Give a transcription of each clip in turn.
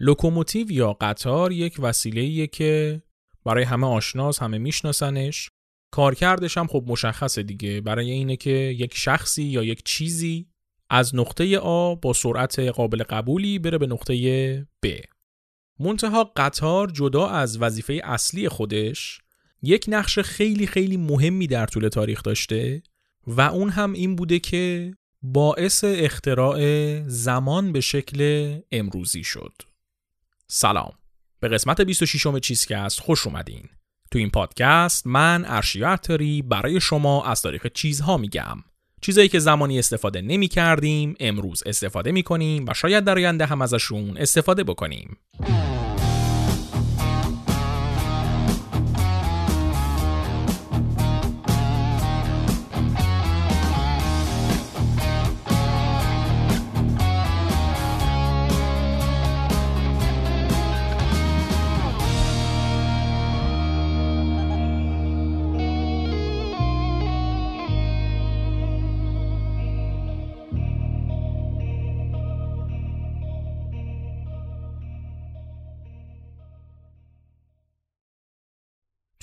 لوکوموتیو یا قطار یک وسیله که برای همه آشناس همه میشناسنش. کارکردش هم خب مشخصه دیگه. برای اینه که یک شخصی یا یک چیزی از نقطه آ با سرعت قابل قبولی بره به نقطه ب. منتها قطار جدا از وظیفه اصلی خودش یک نقش خیلی خیلی مهمی در طول تاریخ داشته و اون هم این بوده که باعث اختراع زمان به شکل امروزی شد. سلام. به قسمت 26 چیزکست خوش اومدین. تو این پادکست من ارشیا برای شما از تاریخ چیزها میگم. چیزایی که زمانی استفاده نمی کردیم امروز استفاده می کنیم و شاید در آینده هم ازشون استفاده بکنیم.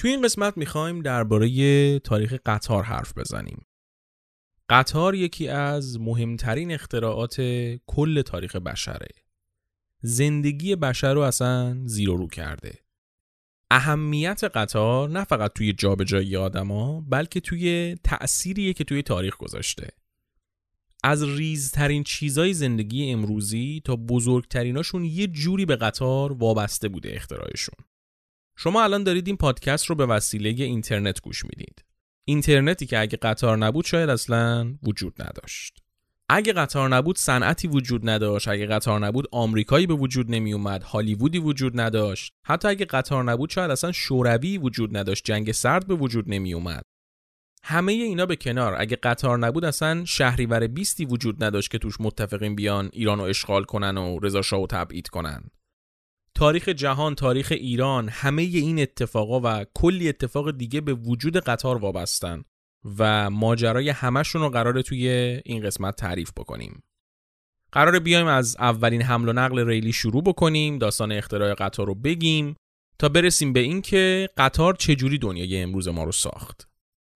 توی این قسمت می‌خوایم درباره تاریخ قطار حرف بزنیم. قطار یکی از مهمترین اختراعات کل تاریخ بشره. زندگی بشر رو اصلا زیر رو کرده. اهمیت قطار نه فقط توی جابجایی آدما بلکه توی تأثیریه که توی تاریخ گذاشته. از ریزترین چیزای زندگی امروزی تا بزرگتریناشون یه جوری به قطار وابسته بوده اختراعشون. شما الان دارید این پادکست رو به وسیله اینترنت گوش می‌دید. اینترنتی که اگه قطار نبود شاید اصلا وجود نداشت. اگه قطار نبود صنعتی وجود نداشت اگه قطار نبود آمریکایی به وجود نمی اومد هالیوودی وجود نداشت حتی اگه قطار نبود شاید اصلا شوروی وجود نداشت جنگ سرد به وجود نمی اومد همه اینا به کنار اگه قطار نبود اصلا شهریور بیستی وجود نداشت که توش متفقین بیان ایران رو اشغال کنن و رضا شاه تبعید کنن تاریخ جهان تاریخ ایران همه این اتفاقا و کلی اتفاق دیگه به وجود قطار وابستن و ماجرای همشون رو قراره توی این قسمت تعریف بکنیم. قراره بیایم از اولین حمل و نقل ریلی شروع بکنیم داستان اختراع قطار رو بگیم تا برسیم به اینکه قطار چجوری دنیای امروز ما رو ساخت.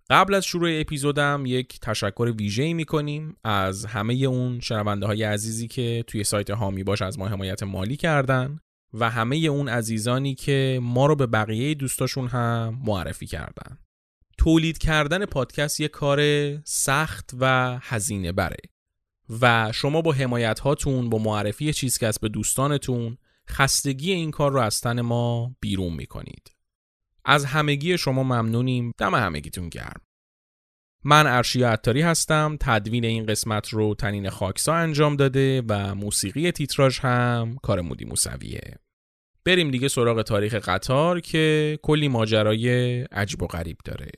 قبل از شروع اپیزودم یک تشکر ویژه‌ای می‌کنیم از همه اون شنونده های عزیزی که توی سایت هامی باش از ما حمایت مالی کردن. و همه اون عزیزانی که ما رو به بقیه دوستاشون هم معرفی کردن. تولید کردن پادکست یه کار سخت و هزینه بره. و شما با حمایت هاتون با معرفی چیزکست به دوستانتون خستگی این کار رو از تن ما بیرون می‌کنید. از همگی شما ممنونیم. دم همگیتون گرم. من ارشیا عطاری هستم تدوین این قسمت رو تنین خاکسا انجام داده و موسیقی تیتراژ هم کار مودی موسویه. بریم دیگه سراغ تاریخ قطار که کلی ماجرای عجب و غریب داره.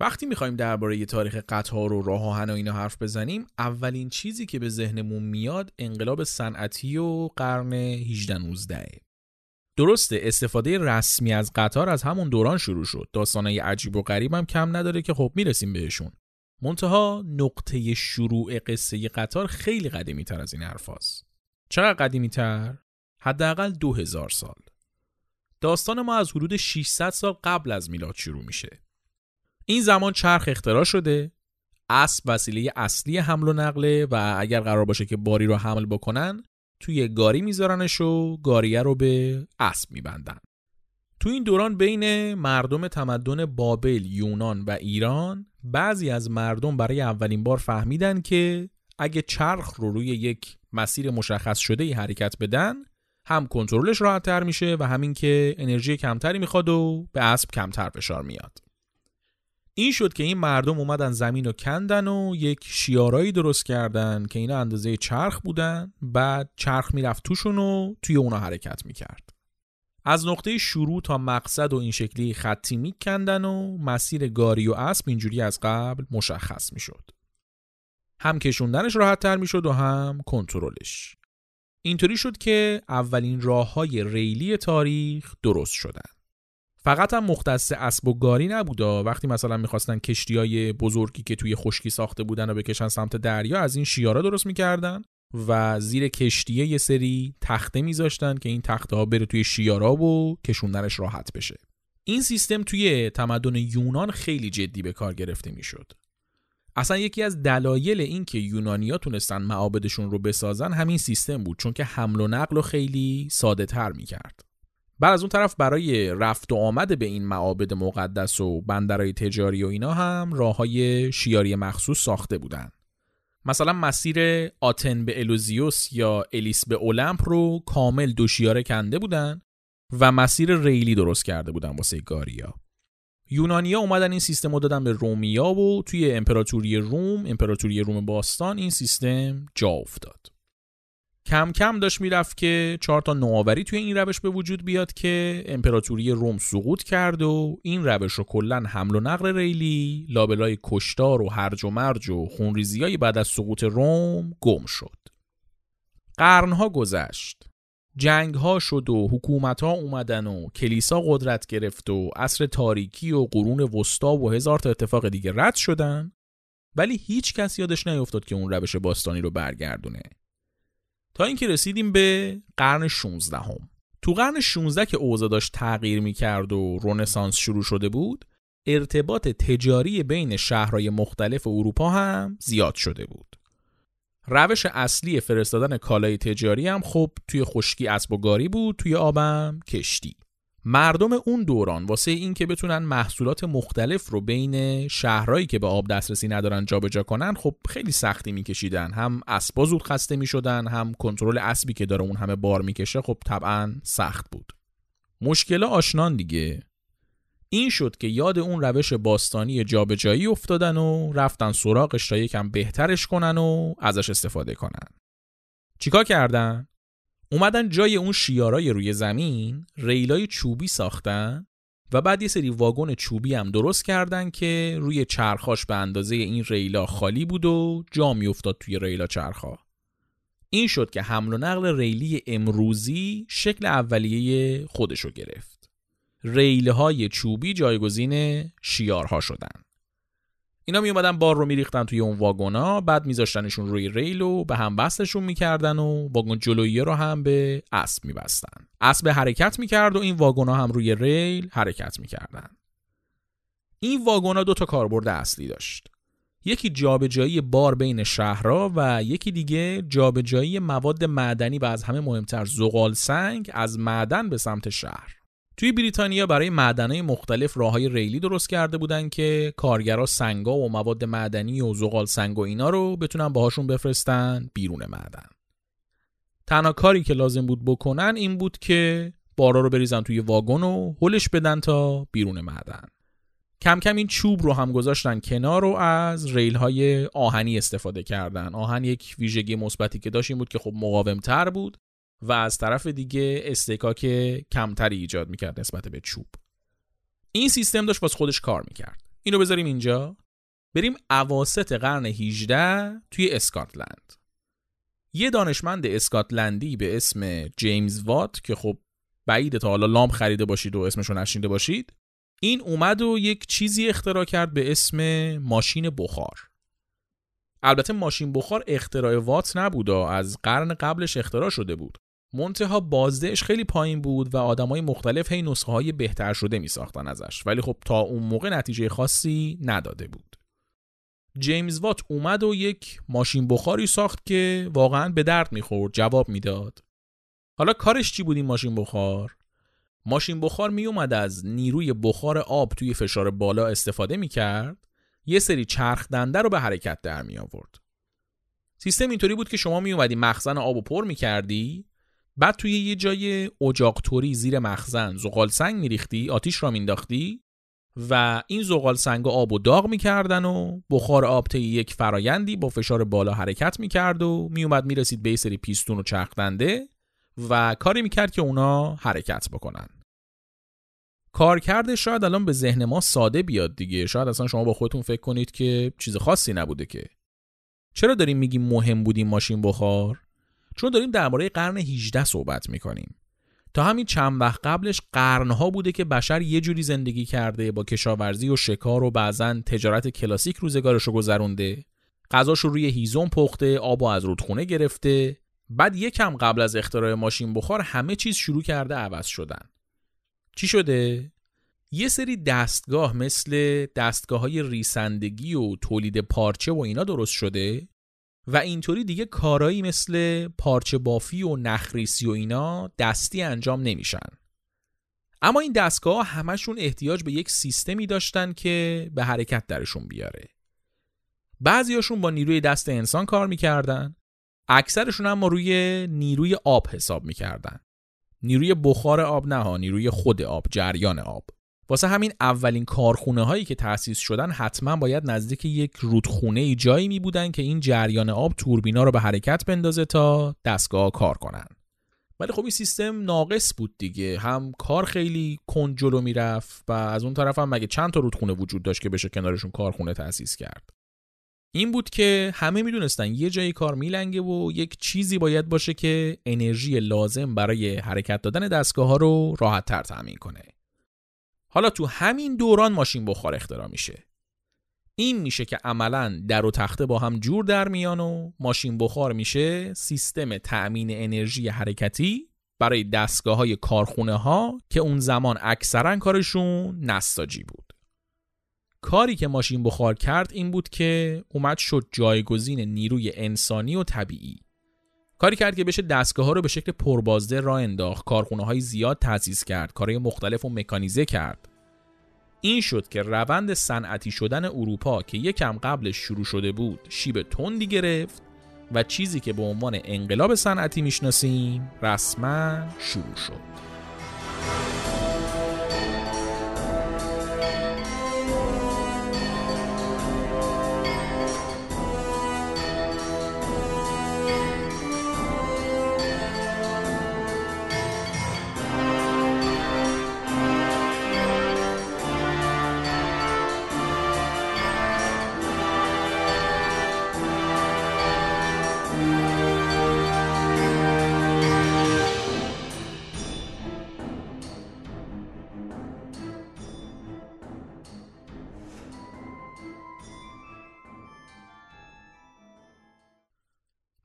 وقتی می‌خوایم درباره تاریخ قطار و راه آهن و اینا حرف بزنیم اولین چیزی که به ذهنمون میاد انقلاب صنعتی و قرن 18 19 درسته استفاده رسمی از قطار از همون دوران شروع شد. داستانای عجیب و غریب هم کم نداره که خب می‌رسیم بهشون. منتها نقطه شروع قصه قطار خیلی قدیمی تر از این حرفاست چقدر قدیمی تر؟ حداقل 2000 سال. داستان ما از حدود 600 سال قبل از میلاد شروع میشه. این زمان چرخ اختراع شده اسب وسیله اصلی حمل و نقله و اگر قرار باشه که باری رو حمل بکنن توی گاری میذارنش و گاریه رو به اسب میبندن. تو این دوران بین مردم تمدن بابل، یونان و ایران بعضی از مردم برای اولین بار فهمیدن که اگه چرخ رو روی یک مسیر مشخص شده ای حرکت بدن هم کنترلش راحت تر میشه و همین که انرژی کمتری می‌خواد و به اسب کمتر فشار میاد. این شد که این مردم اومدن زمین رو کندن و یک شیارایی درست کردن که اینا اندازه چرخ بودن. بعد چرخ می‌رفت توشون و توی اونا حرکت می‌کرد. از نقطه شروع تا مقصد و این شکلی خطی میکندن و مسیر گاری و اسب اینجوری از قبل مشخص می‌شد. هم کشوندنش راحت تر می‌شد و هم کنترلش. اینطوری شد که اولین راه های ریلی تاریخ درست شدن. فقط هم مختص اسب و گاری نبودا وقتی مثلا می‌خواستن کشتی های بزرگی که توی خشکی ساخته بودن و بکشن سمت دریا از این شیارا درست می‌کردن و زیر کشتیه یه سری تخته میذاشتن که این تخته ها بره توی شیارا و کشوندنش راحت بشه. این سیستم توی تمدن یونان خیلی جدی به کار گرفته می‌شد. اصلا یکی از دلایل این که یونانیا تونستن معابدشون رو بسازن همین سیستم بود چون که حمل و نقل رو خیلی ساده تر می‌کرد. بعد از اون طرف برای رفت و آمد به این معابد مقدس و بندرهای تجاری و اینا هم راه های شیاری مخصوص ساخته بودن. مثلا مسیر آتن به الوزیوس یا الیس به اولمپ رو کامل دو شیاره کنده بودن و مسیر ریلی درست کرده بودن واسه گاریا. یونانیا اومدن این سیستم رو دادن به رومیا و توی امپراتوری روم امپراتوری روم باستان این سیستم جا افتاد. کم کم داشت می‌رفت که چهار تا نوآوری توی این روش به وجود بیاد که امپراتوری روم سقوط کرد و این روش رو کلا حمل و نقل ریلی لابلای کشتار و هرج و مرج و خونریزیای بعد از سقوط روم گم شد. قرنها گذشت. جنگ ها شد و حکومت ها اومدن و کلیسا قدرت گرفت و عصر تاریکی و قرون وسطا و هزار تا اتفاق دیگه رد شدن ولی هیچ کس یادش نیفتاد که اون روش باستانی رو برگردونه. تا اینکه رسیدیم به قرن 16 هم. تو قرن 16 که اوضاع داشت تغییر می‌کرد و رونسانس شروع شده بود ارتباط تجاری بین شهرهای مختلف اروپا هم زیاد شده بود روش اصلی فرستادن کالای تجاری هم خب توی خشکی اسب و گاری بود توی آبم کشتی مردم اون دوران واسه این که بتونن محصولات مختلف رو بین شهرهایی که به آب دسترسی ندارن جابجا کنن خب خیلی سختی میکشیدن. هم اسبا زود خسته می‌شدن هم کنترل اسبی که داره اون همه بار می‌کشه خب طبعا سخت بود. مشکل آشنان دیگه. این شد که یاد اون روش باستانی جابجایی افتادن و رفتن سراغش تا یکم بهترش کنن و ازش استفاده کنن. چیکار کردن؟ اومدن جای اون شیارای روی زمین ریلای چوبی ساختن و بعد یه سری واگن چوبی هم درست کردن که روی چرخاش به اندازه این ریلا خالی بود و جا افتاد توی ریلا چرخا. این شد که حمل و نقل ریلی امروزی شکل اولیه خودشو گرفت. ریلهای چوبی جایگزین شیارها شدن. اینا می اومدن بار رو میریختن توی اون واگونا بعد میذاشتنشون روی ریل و به هم بستشون می‌کردن و واگن جلویی رو هم به اسب میبستن. اسب حرکت می‌کرد و این واگونا هم روی ریل حرکت می‌کردن. این واگونا دو تا کاربرد اصلی داشت. یکی جابجایی بار بین شهرها و یکی دیگه جابجایی مواد معدنی و از همه مهمتر زغال سنگ از معدن به سمت شهر. توی بریتانیا برای معدنهای مختلف راههای ریلی درست کرده بودن که کارگرا سنگا و مواد معدنی و زغال سنگ و اینا رو بتونن باهاشون بفرستن بیرون معدن. تنها کاری که لازم بود بکنن این بود که بارا رو بریزن توی واگن و هلش بدن تا بیرون معدن. کم کم این چوب رو هم گذاشتن کنار و از ریل های آهنی استفاده کردن. آهن یک ویژگی مثبتی که داشت این بود که خب مقاومتر بود و از طرف دیگه استکاک کمتری ایجاد می‌کرد نسبت به چوب. این سیستم داشت باز خودش کار می‌کرد. اینو بذاریم اینجا. بریم اواسط قرن 18 توی اسکاتلند. یه دانشمند اسکاتلندی به اسم جیمز وات که خب بعید تا حالا لامپ خریده باشید و اسمشو نشینده باشید این اومد و یک چیزی اختراع کرد به اسم ماشین بخار. البته ماشین بخار اختراع وات نبودا از قرن قبلش اختراع شده بود. منتها بازدهش خیلی پایین بود و آدمای مختلف هی نسخه های بهتر شده می ساختن ازش. ولی خب تا اون موقع نتیجه خاصی نداده بود. جیمز وات اومد و یک ماشین بخاری ساخت که واقعا به درد می‌خورد جواب می‌داد. حالا کارش چی بود این ماشین بخار؟ ماشین بخار می اومد از نیروی بخار آب توی فشار بالا استفاده می کرد یه سری چرخ دنده رو به حرکت در می آورد سیستم اینطوری بود که شما می اومدی مخزن آب و پر می کردی بعد توی یه جای اجاق توری زیر مخزن زغال سنگ میریختی؟ آتیش را مینداختی و این زغال سنگ آب و داغ می‌کردن و بخار آب طی یک فرایندی با فشار بالا حرکت می‌کرد و میومد می‌رسید به سری پیستون و چرخدنده و کاری می‌کرد که اونا حرکت بکنن. کارکرد شاید الان به ذهن ما ساده بیاد دیگه. شاید اصلا شما با خودتون فکر کنید که چیز خاصی نبوده که. چرا داریم میگیم مهم بودیم ماشین بخار؟ چون داریم درباره قرن 18 صحبت می‌کنیم. تا همین چند وقت قبلش قرنها بوده که بشر یه جوری زندگی کرده با کشاورزی و شکار و بعضا تجارت کلاسیک روزگارش رو گذرونده. غذاش رو روی هیزم پخته آب و از رودخونه گرفته. بعد یکم قبل از اختراع ماشین بخار همه چیز شروع کرده عوض شدن. چی شده؟ یه سری دستگاه مثل دستگاه های ریسندگی و تولید پارچه و اینا درست شده؟ و اینطوری دیگه کارایی مثل پارچه بافی و نخریسی و اینا دستی انجام نمیشن. اما این دستگاه همشون احتیاج به یک سیستمی داشتن که به حرکت درشون بیاره. بعضیاشون با نیروی دست انسان کار می‌کردن اکثرشون اما روی نیروی آب حساب می‌کردن. نیروی بخار آب نه نیروی خود آب جریان آب. واسه همین اولین کارخونه هایی که تأسیس شدن حتما باید نزدیک یک رودخونه ای جایی می بودن که این جریان آب توربینا رو به حرکت بندازه تا دستگاه کار کنن. ولی خب این سیستم ناقص بود دیگه. هم کار خیلی کند جلو می‌رفت و از اون طرف هم مگه چند تا رودخونه وجود داشت که بشه کنارشون کارخونه تأسیس کرد؟ این بود که همه می‌دونستن یه جایی کار میلنگه و یک چیزی باید باشه که انرژی لازم برای حرکت دادن دستگاه ها رو راحت تر تأمین کنه. حالا تو همین دوران ماشین بخار اختراع میشه. این میشه که عملا در و تخته با هم جور در میان و ماشین بخار میشه سیستم تأمین انرژی حرکتی برای دستگاه های کارخونه ها که اون زمان اکثرا کارشون نساجی بود. کاری که ماشین بخار کرد این بود که اومد شد جایگزین نیروی انسانی و طبیعی. کاری کرد که بشه دستگاه ها رو به شکل پربازده را انداخت کارخونه های زیاد تأسیس کرد کارهای مختلف و مکانیزه کرد. این شد که روند صنعتی شدن اروپا که یکم قبلش شروع شده بود شیب تندی گرفت و چیزی که به عنوان انقلاب صنعتی می‌شناسیم رسما شروع شد.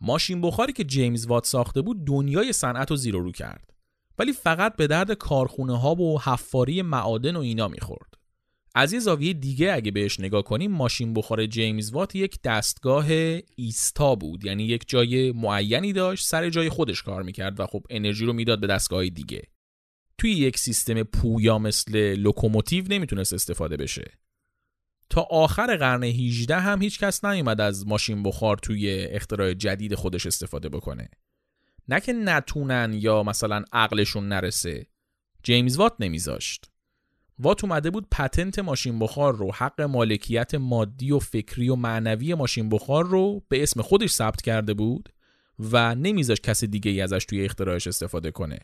ماشین بخاری که جیمز وات ساخته بود دنیای صنعت رو زیر رو کرد. ولی فقط به درد کارخونه ها و حفاری معادن و اینا می‌خورد. از یه زاویه دیگه اگه بهش نگاه کنیم ماشین بخار جیمز وات یک دستگاه ایستا بود. یعنی یک جای معینی داشت سر جای خودش کار می‌کرد و خب انرژی رو می‌داد به دستگاه دیگه. توی یک سیستم پویا مثل لوکوموتیو نمی‌تونست استفاده بشه. تا آخر قرن 18 هم هیچ کس نیومد از ماشین بخار توی اختراع جدید خودش استفاده بکنه. نه که نتونن یا مثلا عقلشون نرسه. جیمز وات نمیذاشت. وات اومده بود پتنت ماشین بخار رو حق مالکیت مادی و فکری و معنوی ماشین بخار رو به اسم خودش ثبت کرده بود و نمیذاشت کس دیگه ای ازش توی اختراعش استفاده کنه.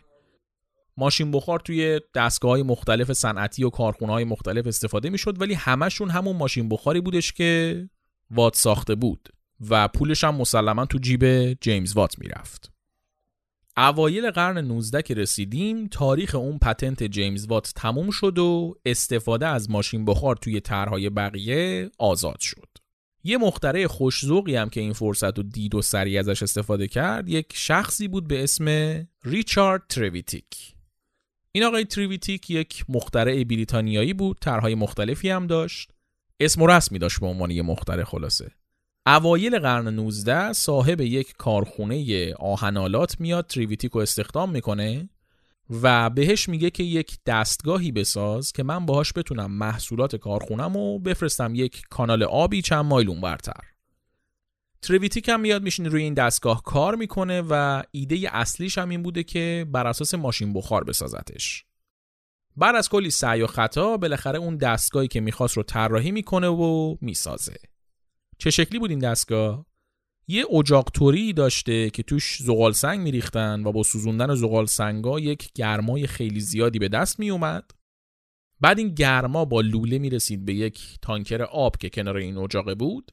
ماشین بخار توی دستگاه های مختلف صنعتی و کارخونه های مختلف استفاده می‌شد ولی همشون همون ماشین بخاری بودش که وات ساخته بود و پولش هم مسلما تو جیب جیمز وات می‌رفت. اوایل قرن 19 که رسیدیم تاریخ اون patent جیمز وات تموم شد و استفاده از ماشین بخار توی طرحهای بقیه آزاد شد. یه مخترع خوش ذوقی هم که این فرصت رو دید و سریع ازش استفاده کرد یک شخصی بود به اسم ریچارد تریویتیک این آقای تریویتیک یک مخترع بریتانیایی بود طرحهای مختلفی هم داشت. اسم و رسمی داشت به عنوان یه مخترع خلاصه. اوایل قرن 19 صاحب یک کارخونه آهنالات میاد تریویتیک رو استخدام می‌کنه و بهش میگه که یک دستگاهی بساز که من باهاش بتونم محصولات کارخونم رو بفرستم یک کانال آبی چند مایل اونورتر. ترویتیک هم میاد میشینه روی این دستگاه کار می‌کنه و ایده اصلیش هم این بوده که بر اساس ماشین بخار بسازتش. بعد از کلی سعی و خطا بالاخره اون دستگاهی که می‌خواست رو طراحی می‌کنه و می‌سازه. چه شکلی بود این دستگاه؟ یه اجاق توری داشته که توش زغال سنگ میریختن و با سوزوندن زغال سنگا یک گرمای خیلی زیادی به دست میومد بعد این گرما با لوله می‌رسید به یک تانکر آب که کنار این اجاقه بود.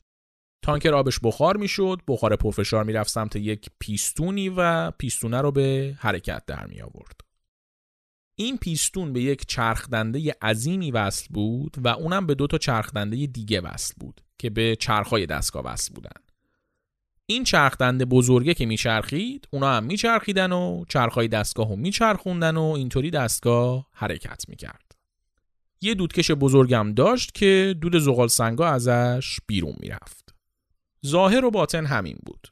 تانکر آبش بخار می‌شد بخار پرفشار می‌رفت سمت یک پیستونی و پیستونه رو به حرکت در می آورد این پیستون به یک چرخدنده عظیمی وصل بود و اونم به دو تا چرخدنده دیگه وصل بود که به چرخهای دستگاه وصل بودن. این چرخدنده بزرگه که میچرخید اونا هم میچرخیدن و چرخهای دستگاه هم میچرخوندن و اینطوری دستگاه حرکت می‌کرد. یه دودکش بزرگم داشت که دود زغال سنگا ازش بیرون می‌رفت. ظاهر و باطن همین بود.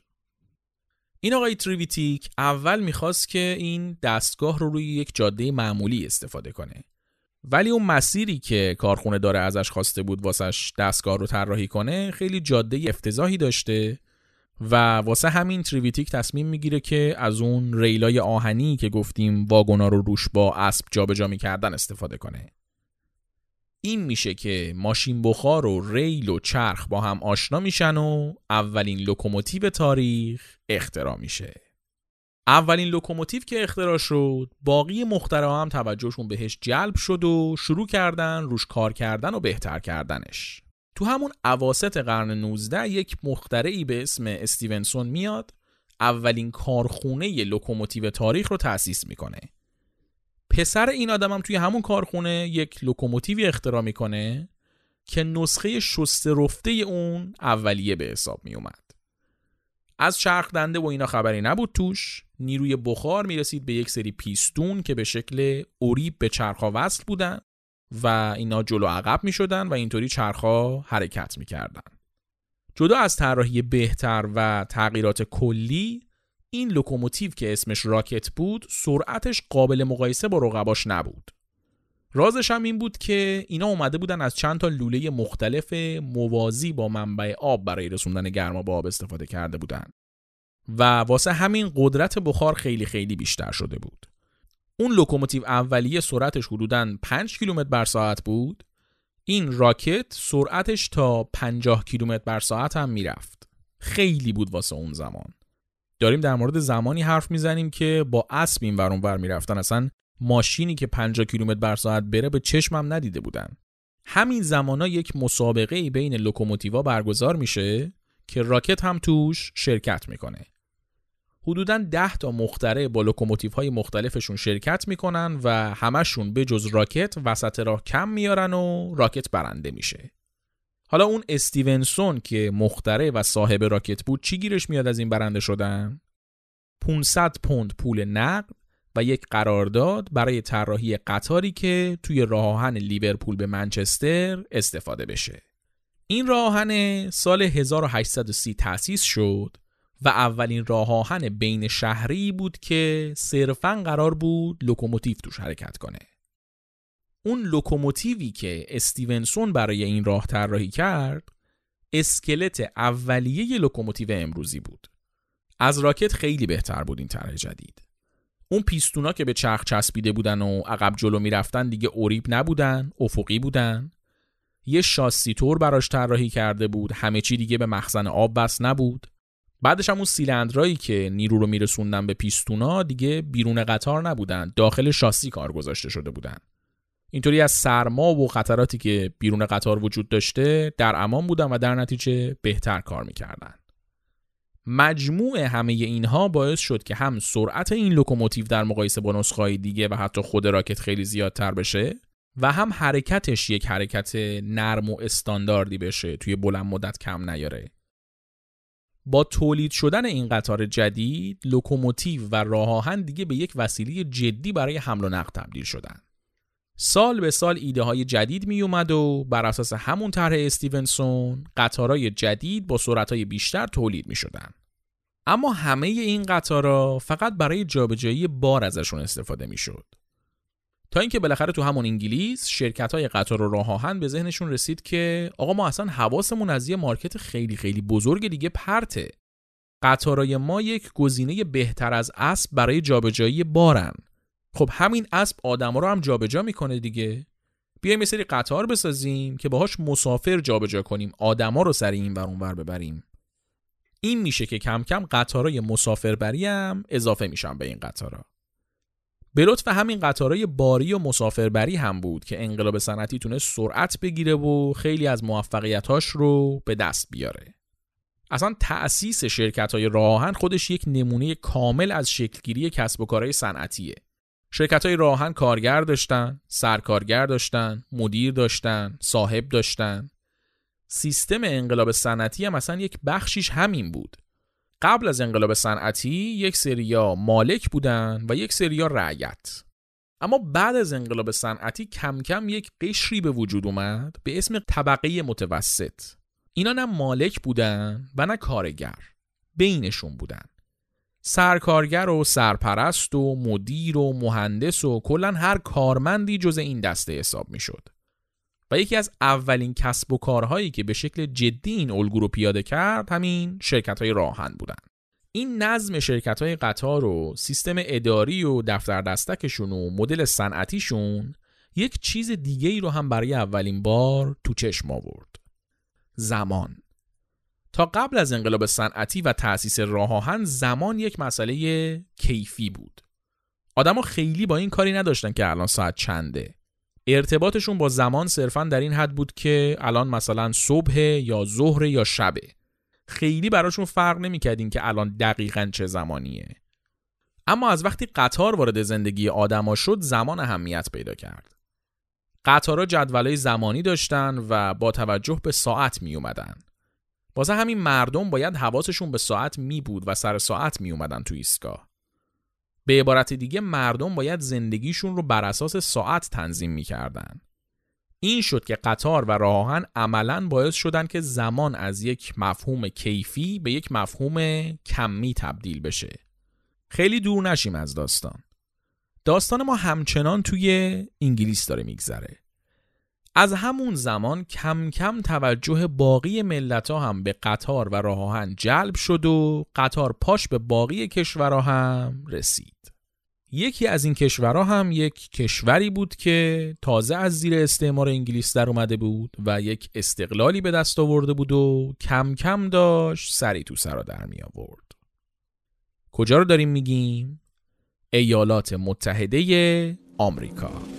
این آقای تریویتیک اول می‌خواست که این دستگاه رو روی یک جاده معمولی استفاده کنه. ولی اون مسیری که کارخونه داره ازش خواسته بود واسش دستگاه رو طراحی کنه خیلی جاده افتضاحی داشته و واسه همین تریویتیک تصمیم می‌گیره که از اون ریلای آهنی که گفتیم واگونا رو روش با اسب جابجا می‌کردن استفاده کنه. این میشه که ماشین بخار و ریل و چرخ با هم آشنا میشن و اولین لوکوموتیو تاریخ اختراع میشه. اولین لوکوموتیو که اختراع شد باقی مخترعا هم توجهشون بهش جلب شد و شروع کردن روش کار کردن و بهتر کردنش. تو همون اواسط قرن 19 یک مخترعی به اسم استیونسون میاد اولین کارخونه لوکوموتیو تاریخ رو تأسیس می‌کنه. پسر این آدمم توی همون کارخونه یک لوکوموتیوی اختراع می‌کنه که نسخه شسته رفته اون اولیه به حساب می اومد. از چرخ دنده و اینا خبری نبود توش نیروی بخار می‌رسید به یک سری پیستون که به شکل اریب به چرخها وصل بودن و اینا جلو عقب می شدن و اینطوری چرخها حرکت می کردن. جدا از طراحی بهتر و تغییرات کلی این لوکوموتیو که اسمش راکت بود سرعتش قابل مقایسه با رقباش نبود. رازش هم این بود که اینا اومده بودن از چند تا لوله مختلف موازی با منبع آب برای رسوندن گرما به آب استفاده کرده بودن. و واسه همین قدرت بخار خیلی خیلی بیشتر شده بود. اون لوکوموتیو اولیه سرعتش حدوداً 5 کیلومتر بر ساعت بود. این راکت سرعتش تا 50 کیلومتر بر ساعت هم می‌رفت. خیلی بود واسه اون زمان. داریم در مورد زمانی حرف می‌زنیم که با اسب این ور ور می‌رفتن. اصلا ماشینی که 50 کیلومتر بر ساعت بره به چشمم ندیده بودن. همین زمانا یک مسابقه بین لوکوموتیوا برگزار میشه که راکت هم توش شرکت می‌کنه. حدودا 10 تا مخترع با لوکوموتیو های مختلفشون شرکت می‌کنن و همشون به جز راکت وسط راه کم میارن و راکت برنده میشه. حالا اون استیونسون که مخترع و صاحب راکت بود چی گیرش میاد از این برنده شدن؟ 500 پوند پول نقد و یک قرارداد برای طراحی قطاری که توی راه آهن لیورپول به منچستر استفاده بشه. این راه آهن سال 1830 تأسیس شد و اولین راه آهن بین شهری بود که صرفا قرار بود لوکوموتیو توش حرکت کنه. اون لوکوموتیوی که استیونسون برای این راه طراحی کرد اسکلت اولیه لوکوموتیو امروزی بود. از راکت خیلی بهتر بود این طرح جدید. اون پیستونا که به چرخ چسبیده بودن و عقب جلو می‌رفتن دیگه اریب نبودن افقی بودن. یه شاسی طور براش طراحی کرده بود همه چی دیگه به مخزن آب وصل نبود. بعدش هم اون سیلندرایی که نیرو رو میرسوندن به پیستونا دیگه بیرون قطار نبودن داخل شاسی کار گذاشته شده بودن. اینطوری از سرما و خطراتی که بیرون قطار وجود داشته در امان بودن و در نتیجه بهتر کار می‌کردن. مجموع همه اینها باعث شد که هم سرعت این لوکوموتیو در مقایسه با نسخه‌های دیگه و حتی خود راکت خیلی زیادتر بشه و هم حرکتش یک حرکت نرم و استانداردی بشه توی بلند مدت کم نیاره. با تولید شدن این قطار جدید لوکوموتیو و راه آهن دیگه به یک وسیله جدی برای حمل و نقل تبدیل شدن. سال به سال ایده های جدید می اومد و بر اساس همون طرح استیونسون قطارهای جدید با سرعتهای بیشتر تولید می شدن. اما همه این قطارها فقط برای جابجایی بار ازشون استفاده می شد. تا اینکه بالاخره تو همون انگلیس شرکت های قطار و راه آهن به ذهنشون رسید که آقا ما اصلا حواسمون از یه مارکت خیلی خیلی بزرگ دیگه پرته. قطارای ما یک گزینه بهتر از اسب برای جابجایی بارن. خب همین اسب آدما رو هم جابجا می‌کنه دیگه. بیایم یه سری قطار بسازیم که باهاش مسافر جابجا کنیم آدما رو سر این ور اونور ببریم. این میشه که کم کم قطارای مسافربری هم اضافه میشن به این قطارا. به لطف همین قطارای باری و مسافربری هم بود که انقلاب صنعتی تونه سرعت بگیره و خیلی از موفقیتاش رو به دست بیاره. اصلا تأسیس شرکت های راهن خودش یک نمونه کامل از شکلگیری کسب و کارهای صنعتیه. شرکت های راهن کارگر داشتن، سرکارگر داشتن، مدیر داشتن، صاحب داشتن. سیستم انقلاب صنعتی هم مثلا یک بخشیش همین بود. قبل از انقلاب صنعتی یک سریا مالک بودن و یک سریا رعیت. اما بعد از انقلاب صنعتی کم کم یک قشری به وجود اومد به اسم طبقه متوسط. اینا نه مالک بودن و نه کارگر. بینشون بودن. سرکارگر و سرپرست و مدیر و مهندس و کلا هر کارمندی جز این دسته حساب می‌شد. و یکی از اولین کسب و کارهایی که به شکل جدی این الگو رو پیاده کرد همین شرکت های راهن بودن. این نظم شرکت های قطار و سیستم اداری و دفتر دستکشون و مدل صنعتیشون یک چیز دیگه ای رو هم برای اولین بار تو چشم آورد. زمان تا قبل از انقلاب صنعتی و تأسیس راه آهن زمان یک مسئله کیفی بود. آدما خیلی با این کاری نداشتن که الان ساعت چنده. ارتباطشون با زمان صرفا در این حد بود که الان مثلا صبح یا ظهر یا شبه. خیلی براشون فرق نمی‌کردین که الان دقیقا چه زمانیه. اما از وقتی قطار وارد زندگی آدما شد زمان اهمیت پیدا کرد. قطارها جدولای زمانی داشتن و با توجه به ساعت می اومدن. واسه همین مردم باید حواسشون به ساعت می بود و سر ساعت می اومدن تو ایستگاه. به عبارت دیگه مردم باید زندگیشون رو بر اساس ساعت تنظیم می کردن. این شد که قطار و راهن عملا باعث شدن که زمان از یک مفهوم کیفی به یک مفهوم کمی تبدیل بشه. خیلی دور نشیم از داستان. داستان ما همچنان توی انگلیس داره میگذره. از همون زمان کم کم توجه باقی ملت ها هم به قطار و راه آهن جلب شد و قطار پاش به باقی کشورها هم رسید. یکی از این کشورها هم یک کشوری بود که تازه از زیر استعمار انگلیس در اومده بود و یک استقلالی به دست آورده بود و کم کم داشت سری تو سرا در می آورد. کجا رو داریم میگیم؟ ایالات متحده آمریکا.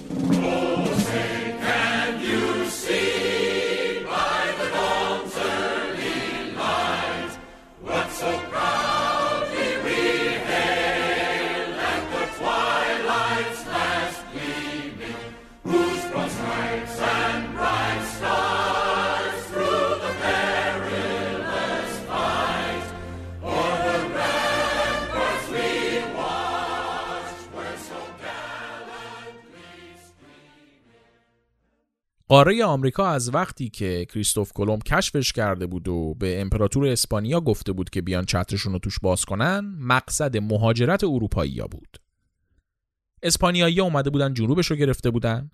قاره آمریکا از وقتی که کریستوف کلمب کشفش کرده بود و به امپراتور اسپانیا گفته بود که بیان چترشون رو توش باز کنن مقصد مهاجرت اروپایی بود. اسپانیایی اومده بودن جنوبش رو گرفته بودن.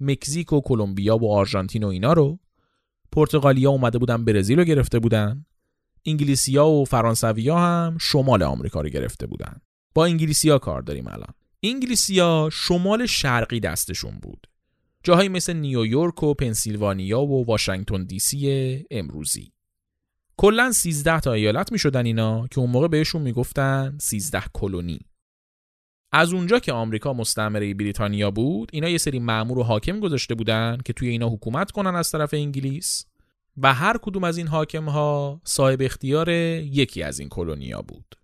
مکزیک و کلمبیا و آرژانتین و اینا رو. پرتغالیا اومده بودن برزیل رو گرفته بودن. انگلیسیا و فرانسویا هم شمال آمریکا رو گرفته بودن. با انگلیسیا کار داریم الان. انگلیسیا شمال شرقی دستشون بود. جاهایی مثل نیویورک و پنسیلوانیا و واشنگتن دی سی امروزی. کلا 13 تا ایالت می شدن اینا که اون موقع بهشون می‌گفتن 13 کلونی. از اونجا که آمریکا مستعمره بریتانیا بود اینا یه سری مأمور و حاکم گذاشته بودن که توی اینا حکومت کنن از طرف انگلیس و هر کدوم از این حاکم ها صاحب اختیار یکی از این کلونیا بود.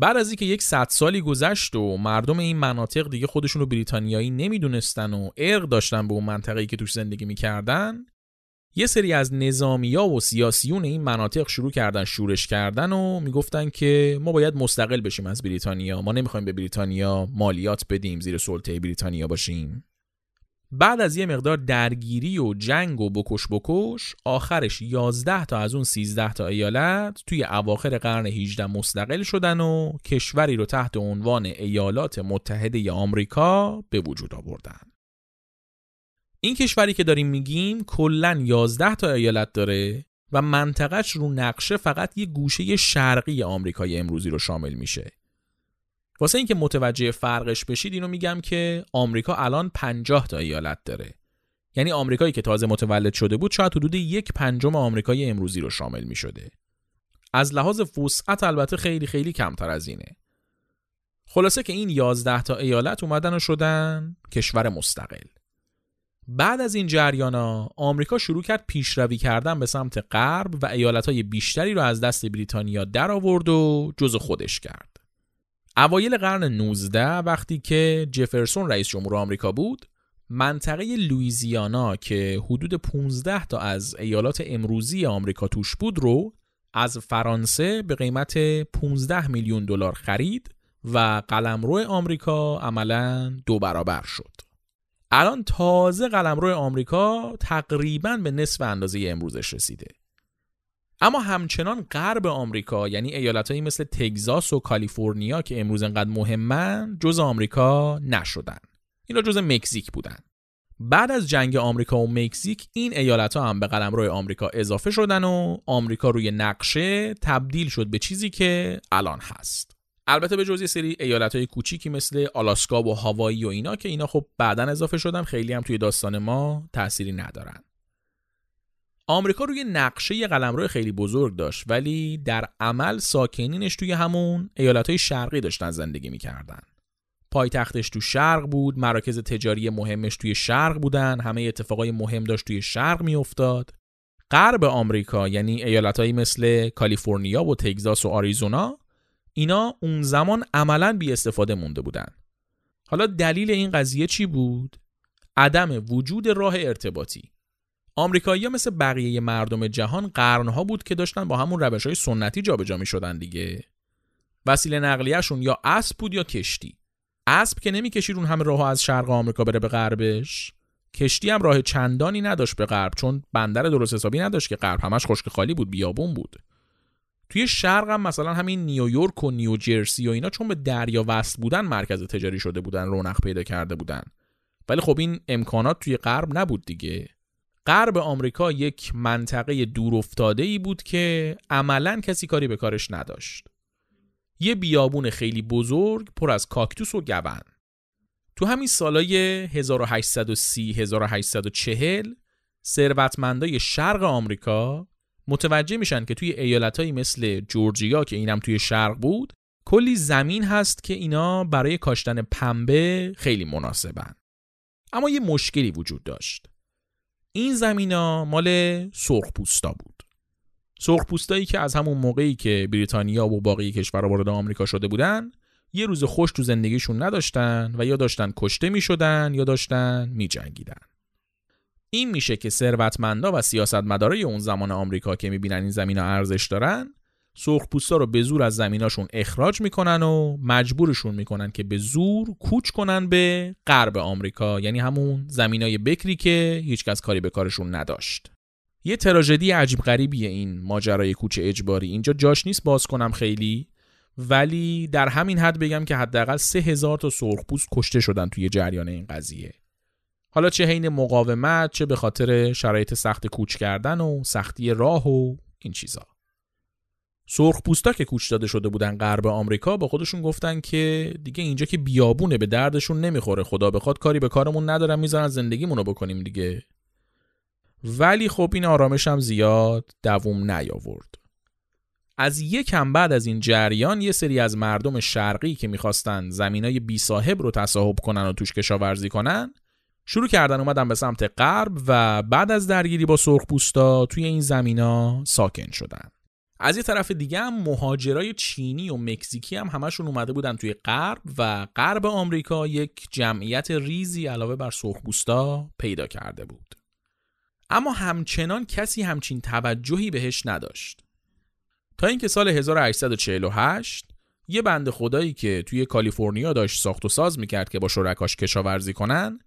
بعد از اینکه یک صد سالی گذشت و مردم این مناطق دیگه خودشون رو بریتانیایی نمی‌دونستن و ارق داشتن به اون منطقه‌ای که توش زندگی می‌کردن یه سری از نظامیا و سیاسیون این مناطق شروع کردن شورش کردن و می‌گفتن که ما باید مستقل بشیم از بریتانیا. ما نمی‌خوایم به بریتانیا مالیات بدیم زیر سلطه بریتانیا باشیم. بعد از یه مقدار درگیری و جنگ و بکش بکش آخرش 11 تا از اون 13 تا ایالت توی اواخر قرن 18 مستقل شدن و کشوری رو تحت عنوان ایالات متحده آمریکا به وجود آوردن. این کشوری که داریم میگیم کلا 11 تا ایالت داره و منطقهش رو نقشه فقط یه گوشه شرقی آمریکای امروزی رو شامل میشه. واسه اینکه متوجه فرقش بشید اینو میگم که آمریکا الان 50 تا ایالت داره یعنی آمریکایی که تازه متولد شده بود شاید حدود یک پنجم آمریکای امروزی رو شامل می شده. از لحاظ وسعت البته خیلی خیلی کمتر از اینه. خلاصه که این 11 تا ایالت اومدن و شدن کشور مستقل. بعد از این جریانا آمریکا شروع کرد پیشروی کردن به سمت غرب و ایالتهای بیشتری رو از دست بریتانیا در آورد و جز خودش کرد. اوایل قرن 19 وقتی که جفرسون رئیس جمهور آمریکا بود منطقه لویزیانا که حدود 15 تا از ایالات امروزی آمریکا توش بود رو از فرانسه به قیمت 15 میلیون دلار خرید و قلمرو آمریکا عملا دو برابر شد. الان تازه قلمرو آمریکا تقریبا به نصف اندازه امروزش رسیده. اما همچنان غرب آمریکا یعنی ایالتهایی مثل تگزاس و کالیفرنیا که امروز انقدر مهمن جز آمریکا نشدن. اینا جز مکزیک بودن. بعد از جنگ آمریکا و مکزیک این ایالت ها هم به روی آمریکا اضافه شدن و آمریکا روی نقشه تبدیل شد به چیزی که الان هست. البته به جز سری ایالت های کوچیکی مثل آلاسکا و هاوایی و اینا که اینا خب بعدا اضافه شدن خیلی هم توی داستان ما تأثیری ندارن. آمریکا روی نقشه یه قلمرو خیلی بزرگ داشت ولی در عمل ساکنینش توی همون ایالت های شرقی داشتن زندگی می‌کردن. پایتختش تو شرق بود مراکز تجاری مهمش توی شرق بودن همه اتفاقای مهم داشت توی شرق میافتاد. غرب آمریکا یعنی ایالتهایی مثل کالیفرنیا و تگزاس و آریزونا اینا اون زمان عملا بی استفاده مونده بودن. حالا دلیل این قضیه چی بود؟ عدم وجود راه ارتباطی. آمریکایی‌ها مثل بقیه مردم جهان قرنها بود که داشتن با همون روش های سنتی جابجا می شدن دیگه. وسیله نقلیهشون یا اسب بود یا کشتی. اسب که نمی‌کشید اون همه راه از شرق آمریکا بره به غربش. کشتی هم راه چندانی نداشت به غرب چون بندر درست حسابی نداشت که غرب همش خشک خالی بود بیابون بود. توی شرق هم مثلا همین نیویورک و نیوجرسی و اینا چون به دریا وصل بودن مرکز تجاری شده بودن رونق پیدا کرده بودن. ولی خب این امکانات توی غرب نبود دیگه. غرب آمریکا یک منطقه دور افتاده ای بود که عملا کسی کاری به کارش نداشت. یه بیابون خیلی بزرگ پر از کاکتوس و گون. تو همین سالای 1830 1840 ثروتمندای شرق آمریکا متوجه میشن که توی ایالتهایی مثل جورجیا که اینم توی شرق بود کلی زمین هست که اینا برای کاشتن پنبه خیلی مناسبن. اما یه مشکلی وجود داشت. این زمین ها مال سرخپوستا بود سرخپوستایی که از همون موقعی که بریتانیا و باقی کشورها وارد آمریکا شده بودن یه روز خوش تو زندگیشون نداشتن و یا داشتن کشته می شدن یا داشتن می جنگیدن. این میشه که ثروتمندا و سیاستمدارای اون زمان آمریکا که می‌بینن این زمینا ارزش دارن سرخپوستا رو به زور از زمیناشون اخراج می‌کنن و مجبورشون می‌کنن که به زور کوچ کنن به غرب آمریکا. یعنی همون زمینای بکری که هیچکس کاری به کارشون نداشت. یه تراژدی عجیب غریبیه این ماجرای کوچ اجباری. اینجا جاش نیست باز کنم خیلی ولی در همین حد بگم که حداقل سه هزار تا سرخپوست کشته شدن توی جریان این قضیه. حالا چه حین مقاومت چه به خاطر شرایط سخت کوچ کردن و سختی راه و این چیزا. سرخپوستا که کوچ داده شده بودن غرب آمریکا با خودشون گفتن که دیگه اینجا که بیابونه به دردشون نمی‌خوره. خدا بخواد کاری به کارمون ندارن می‌ذارن زندگیمونو بکنیم دیگه. ولی خب این آرامش هم زیاد دووم نیاورد. از یکم بعد از این جریان یه سری از مردم شرقی که می‌خواستن زمینای بی صاحب رو تصاحب کنن و توش کشاورزی کنن شروع کردن اومدن به سمت غرب و بعد از درگیری با سرخپوستا توی این زمینا ساکن شدن. از یه طرف دیگه هم مهاجرای چینی و مکزیکی هم همشون اومده بودن توی غرب و غرب آمریکا یک جمعیت ریزی علاوه بر سرخپوستا پیدا کرده بود. اما همچنان کسی همچین توجهی بهش نداشت. تا اینکه سال 1848 یه بند خدایی که توی کالیفرنیا داشت ساخت و ساز می‌کرد که با شرکاش کشاورزی کنن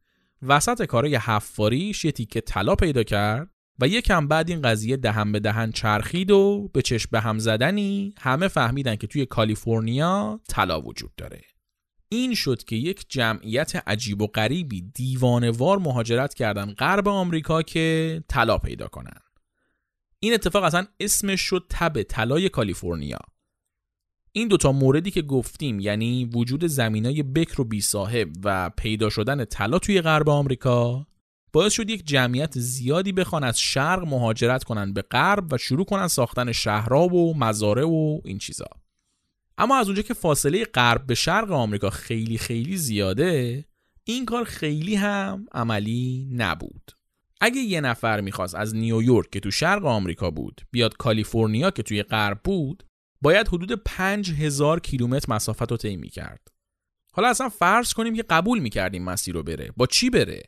وسط کارای حفاریش یه تیکه طلا پیدا کرد و یکم بعد این قضیه دهن به دهن چرخید و به چشم به هم زدنی همه فهمیدن که توی کالیفرنیا طلا وجود داره. این شد که یک جمعیت عجیب و غریبی دیوانوار مهاجرت کردن غرب آمریکا که طلا پیدا کنن. این اتفاق اصلا اسمش شد تب طلای کالیفرنیا. این دوتا موردی که گفتیم یعنی وجود زمینای بکر و بی صاحب و پیدا شدن طلا توی غرب آمریکا باعث شد یک جمعیت زیادی بخوان از شرق مهاجرت کنن به غرب و شروع کنن ساختن شهرها و مزارع و این چیزا. اما از اونجا که فاصله غرب به شرق آمریکا خیلی خیلی زیاده این کار خیلی هم عملی نبود. اگه یه نفر می‌خواست از نیویورک که تو شرق آمریکا بود بیاد کالیفرنیا که توی غرب بود باید حدود 5000 کیلومتر مسافت رو طی کرد. حالا اصلا فرض کنیم که قبول می‌کردیم مسیر رو بره. با چی بره؟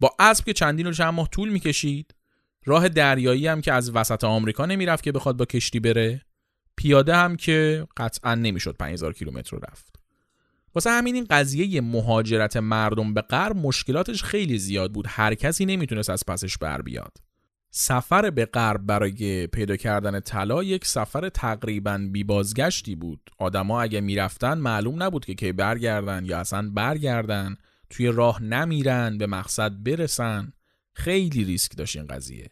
با اسب که چندین و چند ماه طول می‌کشید راه دریایی هم که از وسط آمریکا نمی‌رفت که بخواد با کشتی بره پیاده هم که قطعا نمی‌شد 5000 کیلومتر رو رفت. واسه همین این قضیه مهاجرت مردم به غرب مشکلاتش خیلی زیاد بود. هر کسی نمی‌تونست از پسش بر بیاد. سفر به غرب برای پیدا کردن طلا یک سفر تقریبا بی بازگشتی بود. آدما اگه می‌رفتن معلوم نبود که کی برگردن یا اصلا برگردن. توی راه نمیرن به مقصد برسن. خیلی ریسک داشت این قضیه.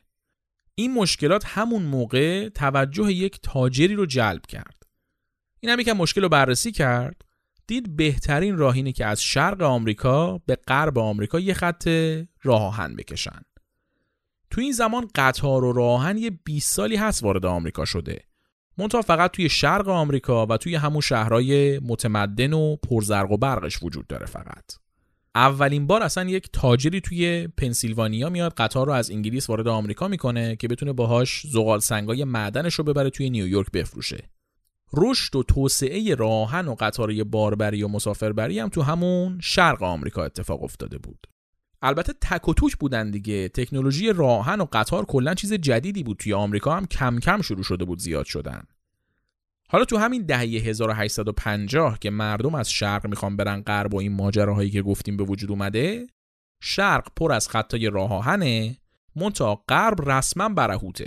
این مشکلات همون موقع توجه یک تاجری رو جلب کرد. این هم یکم مشکل رو بررسی کرد. دید بهترین راه اینه که از شرق آمریکا به غرب آمریکا یه خط راه آهن بکشن. تو این زمان قطار و راهن یه 20 سالی هست وارد آمریکا شده. منتها فقط توی شرق آمریکا و توی همون شهرهای متمدن و پرزرق و برقش وجود داره فقط. اولین بار اصلا یک تاجری توی پنسیلوانیا میاد قطار رو از انگلیس وارد آمریکا می‌کنه که بتونه باهاش زغال سنگای معدنش رو ببره توی نیویورک بفروشه. رشد و توسعه راهن و قطاری باربری و مسافربری هم تو همون شرق آمریکا اتفاق افتاده بود. البته تک و توک بودن دیگه. تکنولوژی راهن و قطار کلا چیز جدیدی بود. توی آمریکا هم کم کم شروع شده بود زیاد شدن. حالا تو همین دهه 1850 که مردم از شرق می‌خوان برن غرب و این ماجراهایی که گفتیم به وجود اومده شرق پر از خطای راه آهنه منتها غرب رسما برهوته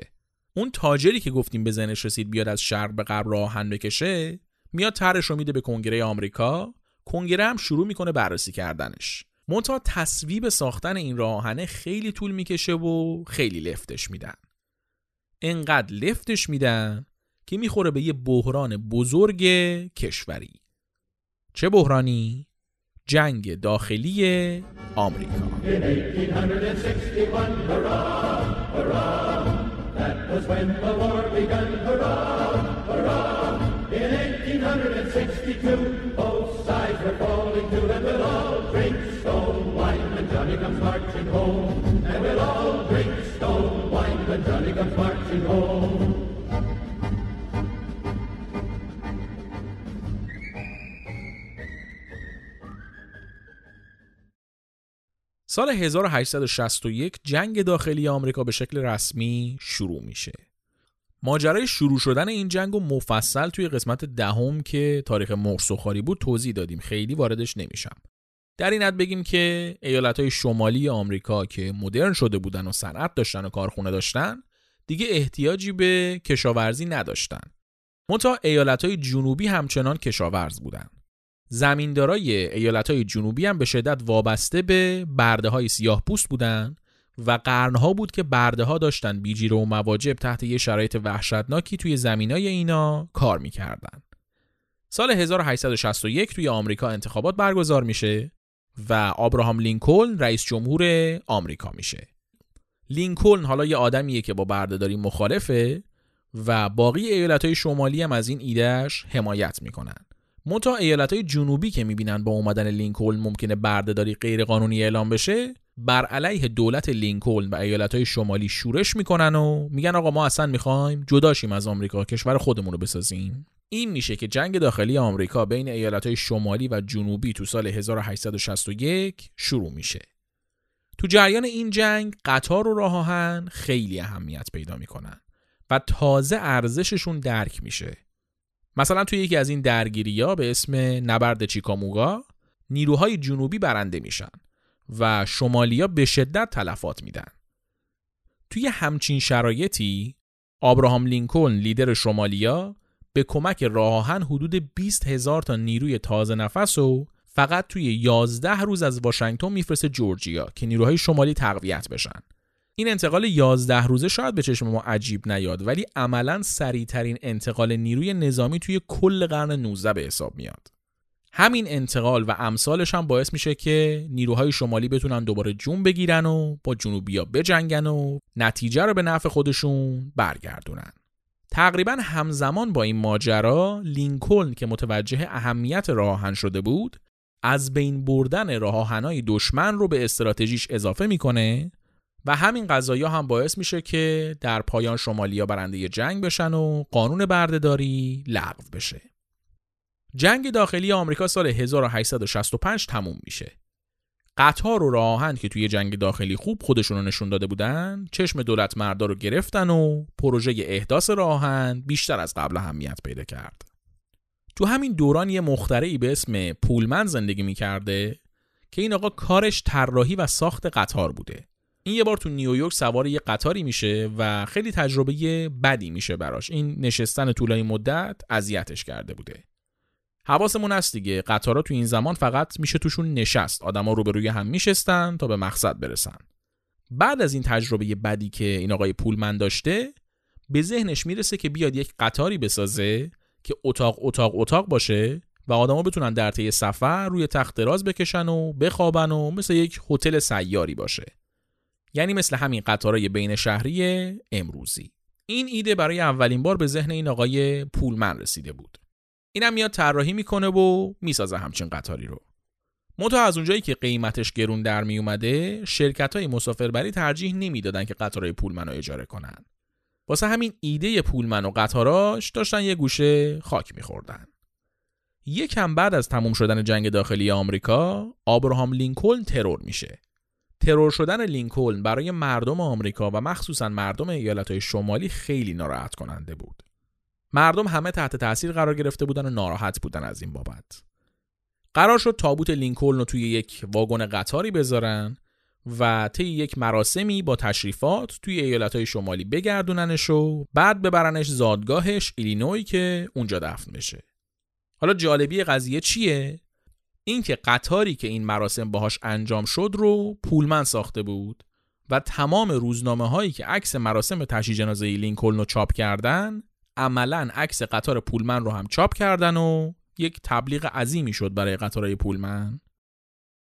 اون تاجری که گفتیم به ذهنش رسید بیاد از شرق به غرب راه آهن بکشه میاد طرحش رو میده به کنگره آمریکا کنگره هم شروع می‌کنه بررسی کردنش. منتها تصویب ساختن این راهنه خیلی طول می‌کشه و خیلی لفتش میدن. انقدر لفتش میدن که می‌خوره به یه بحران بزرگ کشوری چه بحرانی؟ جنگ داخلی آمریکا سال 1861 جنگ داخلی آمریکا به شکل رسمی شروع میشه. ماجرای شروع شدن این جنگ و مفصل توی قسمت دهم که تاریخ مرسوخاری بود توضیح دادیم خیلی واردش نمیشم. در این حد بگیم که ایالت های شمالی آمریکا که مدرن شده بودن و صنعت داشتن و کارخونه داشتن دیگه احتیاجی به کشاورزی نداشتن. منتها ایالت های جنوبی همچنان کشاورز بودن. زمیندارای ایالت های جنوبی هم به شدت وابسته به برده های سیاه پوست بودن و قرنها بود که برده ها داشتن بیجیره و مواجب تحت یه شرایط وحشتناکی توی زمینای اینا کار می‌کردن. سال 1861 توی آمریکا انتخابات برگزار میشه و آبراهام لینکلن رئیس جمهور آمریکا میشه. لینکلن حالا یه آدمیه که با بردهداری مخالفه و باقی ایالت های شمالی هم از این ایدهش حمایت می‌کنن. منتها ایالت های جنوبی که می‌بینن با اومدن لینکلن ممکنه بردهداری غیرقانونی اعلام بشه بر علیه دولت لینکلن و ایالت های شمالی شورش می‌کنن و میگن آقا ما اصلا می‌خوایم جداشیم از آمریکا کشور خودمون رو بسازیم. این میشه که جنگ داخلی آمریکا بین ایالت های شمالی و جنوبی تو سال 1861 شروع میشه. تو جریان این جنگ قطار و راه آهن خیلی اهمیت پیدا می‌کنن و تازه ارزششون درک میشه. مثلا توی یکی از این درگیری ها به اسم نبرد چیکاموگا نیروهای جنوبی برنده میشن و شمالیا به شدت تلفات میدن. توی همچین شرایطی آبراهام لینکلن لیدر شمالیا به کمک راهن حدود 20 هزار تا نیروی تازه نفس و فقط توی 11 روز از واشنگتن میفرسته جورجیا که نیروهای شمالی تقویت بشن. این انتقال 11 روزه شاید به چشم ما عجیب نیاد ولی عملا سریعترین انتقال نیروی نظامی توی کل قرن 19 به حساب میاد. همین انتقال و امثالش هم باعث میشه که نیروهای شمالی بتونن دوباره جون بگیرن و با جنوبیا بجنگن و نتیجه رو به نفع خودشون برگردونن. تقریبا همزمان با این ماجرا لینکلن که متوجه اهمیت راه شده بود از بین بردن راه دشمن رو به استراتژیش اضافه می‌کنه و همین قضایی هم باعث میشه که در پایان شمالیا برنده جنگ بشن و قانون بردهداری لغو بشه. جنگ داخلی آمریکا سال 1865 تموم میشه. قطار و راهن که توی جنگ داخلی خوب خودشون رو نشون داده بودن چشم دولت مردا رو گرفتن و پروژه احداث راهن بیشتر از قبل اهمیت پیدا کرد. تو همین دوران یه مخترعی به اسم پولمن زندگی می‌کرده که این آقا کارش طراحی و ساخت قطار بوده. این یه بار تو نیویورک سوار یه قطاری میشه و خیلی تجربه بدی میشه براش. این نشستن طولانی مدت اذیتش کرده بوده. حواسمون هست دیگه قطارا تو این زمان فقط میشه توشون نشست آدما روبروی هم میشستن تا به مقصد برسن بعد از این تجربه بدی که این آقای پولمن داشته به ذهنش می‌رسه که بیاد یک قطاری بسازه که اتاق اتاق اتاق باشه و آدما بتونن در طی سفر روی تخت دراز بکشن و بخوابن و مثل یک هتل سیاری باشه یعنی مثل همین قطارای بین شهری امروزی. این ایده برای اولین بار به ذهن این آقای پولمن رسیده بود. اینم میاد طراحی می‌کنه و می‌سازه همچین قطاری رو. منتها از اونجایی که قیمتش گرون در می اومده شرکت های مسافربری ترجیح نمی‌دادن که قطارهای پولمن رو اجاره کنن. واسه همین ایده پولمن و قطاراش داشتن یه گوشه خاک میخوردن. یکم بعد از تموم شدن جنگ داخلی آمریکا آبراهام لینکلن ترور میشه. ترور شدن لینکلن برای مردم آمریکا و مخصوصا مردم ایالتهای شمالی خیلی ناراحت کننده بود. مردم همه تحت تاثیر قرار گرفته بودن و ناراحت بودن از این بابت. قرار شد تابوت لینکلن رو توی یک واگن قطاری بذارن و طی یک مراسمی با تشریفات توی ایالتهای شمالی بگردوننش و بعد ببرنش زادگاهش ایلینوی که اونجا دفن بشه. حالا جالبی قضیه چیه؟ اینکه قطاری که این مراسم باهاش انجام شد رو پولمن ساخته بود و تمام روزنامه هایی که عکس مراسم تشییع جنازه لینکلن رو چاپ کردن عملا عکس قطار پولمن رو هم چاپ کردن و یک تبلیغ عظیمی شد برای قطارهای پولمن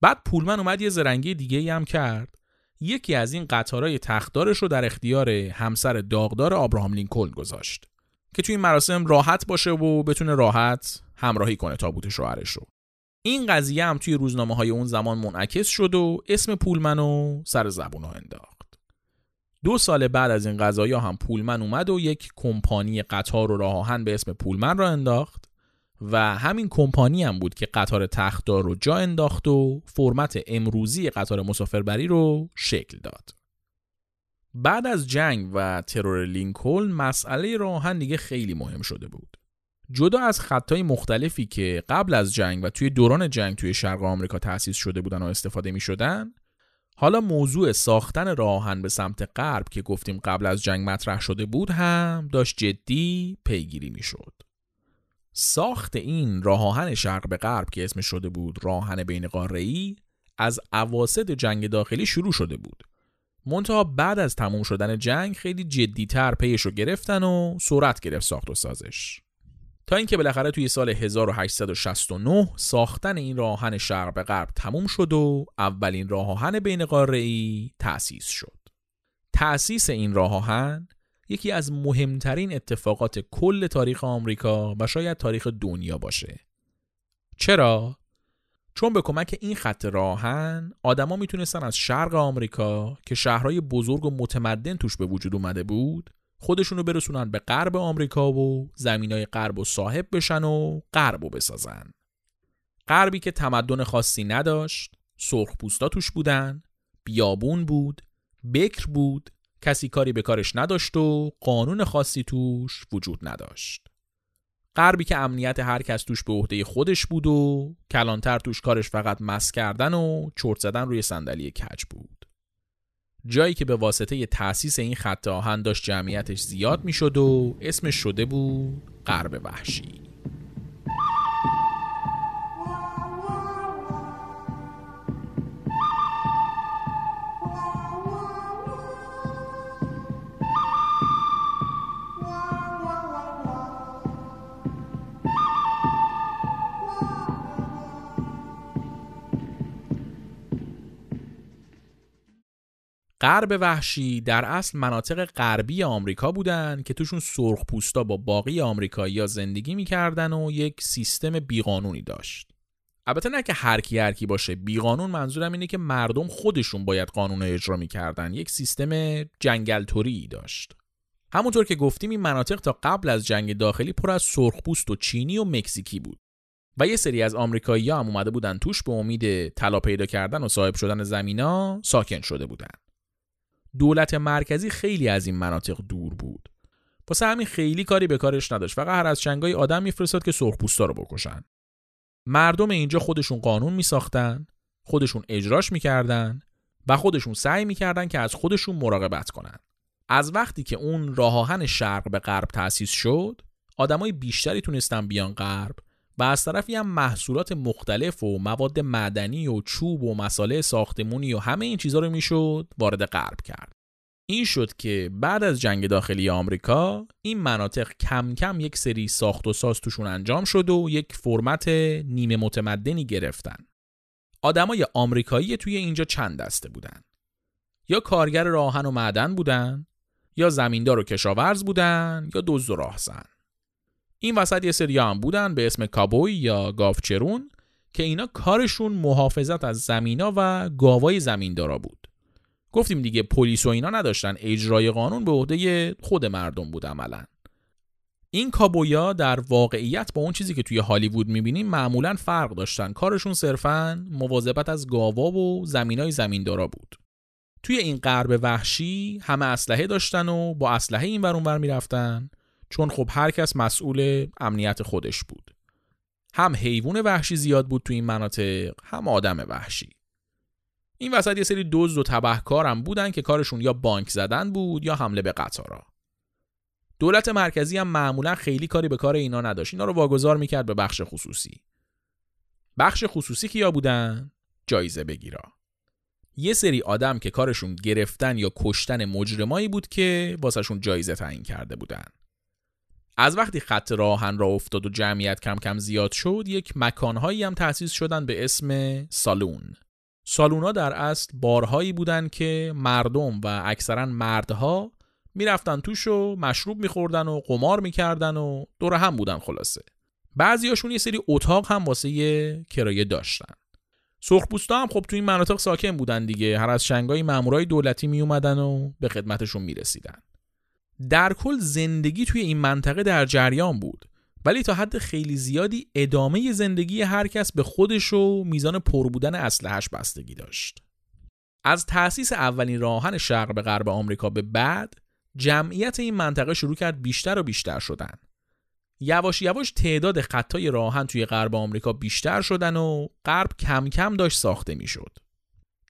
بعد پولمن اومد یه زرنگی دیگه ای هم کرد. یکی از این قطارهای تختدارش رو در اختیار همسر داغدار آبراهام لینکلن گذاشت که توی این مراسم راحت باشه و بتونه راحت همراهی کنه تابوت شوهرش رو. این قضیه هم توی روزنامه های اون زمان منعکس شد و اسم پولمن رو سر زبون انداخت دو سال بعد از این قضایی هم پولمن اومد و یک کمپانی قطار و راه به اسم پولمن را انداخت و همین کمپانی هم بود که قطار تختدار رو جا انداخت و فرمت امروزی قطار مسافربری رو شکل داد. بعد از جنگ و ترور لینکلن مسئله راهن دیگه خیلی مهم شده بود. جدا از خطای مختلفی که قبل از جنگ و توی دوران جنگ توی شرق آمریکا تأسیس شده بودن و استفاده می شدن حالا موضوع ساختن راهن به سمت غرب که گفتیم قبل از جنگ مطرح شده بود هم داشت جدی پیگیری می‌شد. ساخت این راهن شرق به غرب که اسم شده بود راهن بین قاره‌ای از اواسط جنگ داخلی شروع شده بود. منتها بعد از تموم شدن جنگ خیلی جدیتر پیش رو گرفتن و سرعت گرفت ساخت و سازش. تا اینکه بالاخره توی سال 1869 ساختن این راهن شرق به غرب تموم شد و اولین راهن بین قاره‌ای تأسیس شد. تأسیس این راهن یکی از مهمترین اتفاقات کل تاریخ آمریکا و شاید تاریخ دنیا باشه. چرا؟ چون به کمک این خط راهن آدما می‌تونستن از شرق آمریکا که شهرهای بزرگ و متمدن توش به وجود اومده بود خودشونو برسونن به غرب آمریکا و زمینای غرب و صاحب بشن و غرب و بسازن. غربی که تمدن خاصی نداشت سرخ پوستا توش بودن بیابون بود بکر بود کسی کاری به کارش نداشت و قانون خاصی توش وجود نداشت. غربی که امنیت هر کس توش به عهده خودش بود و کلانتر توش کارش فقط مس کردن و چرت زدن روی صندلی کج بود. جایی که به واسطه تأسیس این خط آهن داشت جمعیتش زیاد می‌شد و اسمش شده بود غرب وحشی. غرب وحشی در اصل مناطق غربی آمریکا بودن که توشون سرخ پوستا با باقی آمریکایی‌ها زندگی می‌کردن و یک سیستم بیقانونی داشت. البته نه که هر کی هر کی باشه بیقانون منظورم اینه که مردم خودشون باید قانون اجرا می‌کردن یک سیستم جنگل توری داشت همونطور که گفتیم این مناطق تا قبل از جنگ داخلی پر از سرخپوست و چینی و مکزیکی بود و یه سری از آمریکایی‌ها هم اومده بودن توش به امید طلا پیدا کردن و صاحب شدن زمینا ساکن شده بودن دولت مرکزی خیلی از این مناطق دور بود. واسه همین خیلی کاری به کارش نداشت. فقط هر از چنگای آدم میفرستاد که سرخپوستا رو بکشن. مردم اینجا خودشون قانون می ساختن خودشون اجراش می‌کردن و خودشون سعی می‌کردن که از خودشون مراقبت کنن. از وقتی که اون راه آهن شرق به غرب تأسیس شد آدمای بیشتری تونستن بیان غرب و از طرفی هم محصولات مختلف و مواد معدنی و چوب و مساله ساختمونی و همه این چیزها رو می‌شد وارد غرب کرد این شد که بعد از جنگ داخلی آمریکا این مناطق کم کم یک سری ساخت و ساز توشون انجام شد و یک فرمت نیمه متمدنی گرفتن. آدمای آمریکایی توی اینجا چند دسته بودن. یا کارگر راهن و معدن بودن، یا زمیندار و کشاورز بودن، یا دزد و راهزن. این وسط یه سری هم بودن به اسم کابوی یا گاوچرون که اینا کارشون محافظت از زمینا و گاوای زمیندارا بود. گفتیم دیگه پلیس و اینا نداشتن اجرای قانون به عهده خود مردم بود عملا. این کابویا در واقعیت با اون چیزی که توی هالیوود می‌بینیم معمولا فرق داشتن. کارشون صرفا مواظبت از گاوا و زمینای زمیندارا بود. توی این غرب وحشی همه اسلحه داشتن و با اسلحه این ور اونور می‌رفتن. چون خب هر کس مسئول امنیت خودش بود. هم حیوان وحشی زیاد بود توی این مناطق هم آدم وحشی. این وسط یه سری دزد و تبهکارم بودن که کارشون یا بانک زدن بود یا حمله به قطارا. دولت مرکزی هم معمولا خیلی کاری به کار اینا نداشت. اینا رو واگذار می‌کرد به بخش خصوصی. بخش خصوصی که یا بودن؟ جایزه بگیرا. یه سری آدم که کارشون گرفتن یا کشتن مجرمایی بود که واسهشون جایزه تعیین کرده بودن. از وقتی خط راهن را افتاد و جمعیت کم کم زیاد شد یک مکانهایی هم تأسیس شدن به اسم سالون. سالونا در اصل بارهایی بودن که مردم و اکثرا مردها می‌رفتن توش و مشروب میخوردن و قمار می‌کردن و دور هم بودن خلاصه. بعضیاشون یه سری اتاق هم واسه کرایه داشتن. سرخپوستا هم خب تو این مناطق ساکن بودن دیگه. هر از شنگای مامورای دولتی می اومدن و به خدمتشون می‌رسیدن. در کل زندگی توی این منطقه در جریان بود ولی تا حد خیلی زیادی ادامه زندگی هر کس به خودش و میزان پر بودن اسلحه‌اش بستگی داشت. از تأسیس اولین راهن شرق به غرب آمریکا به بعد جمعیت این منطقه شروع کرد بیشتر و بیشتر شدن. یواش یواش تعداد خطای راهن توی غرب آمریکا بیشتر شدن و غرب کم کم داشت ساخته می‌شد.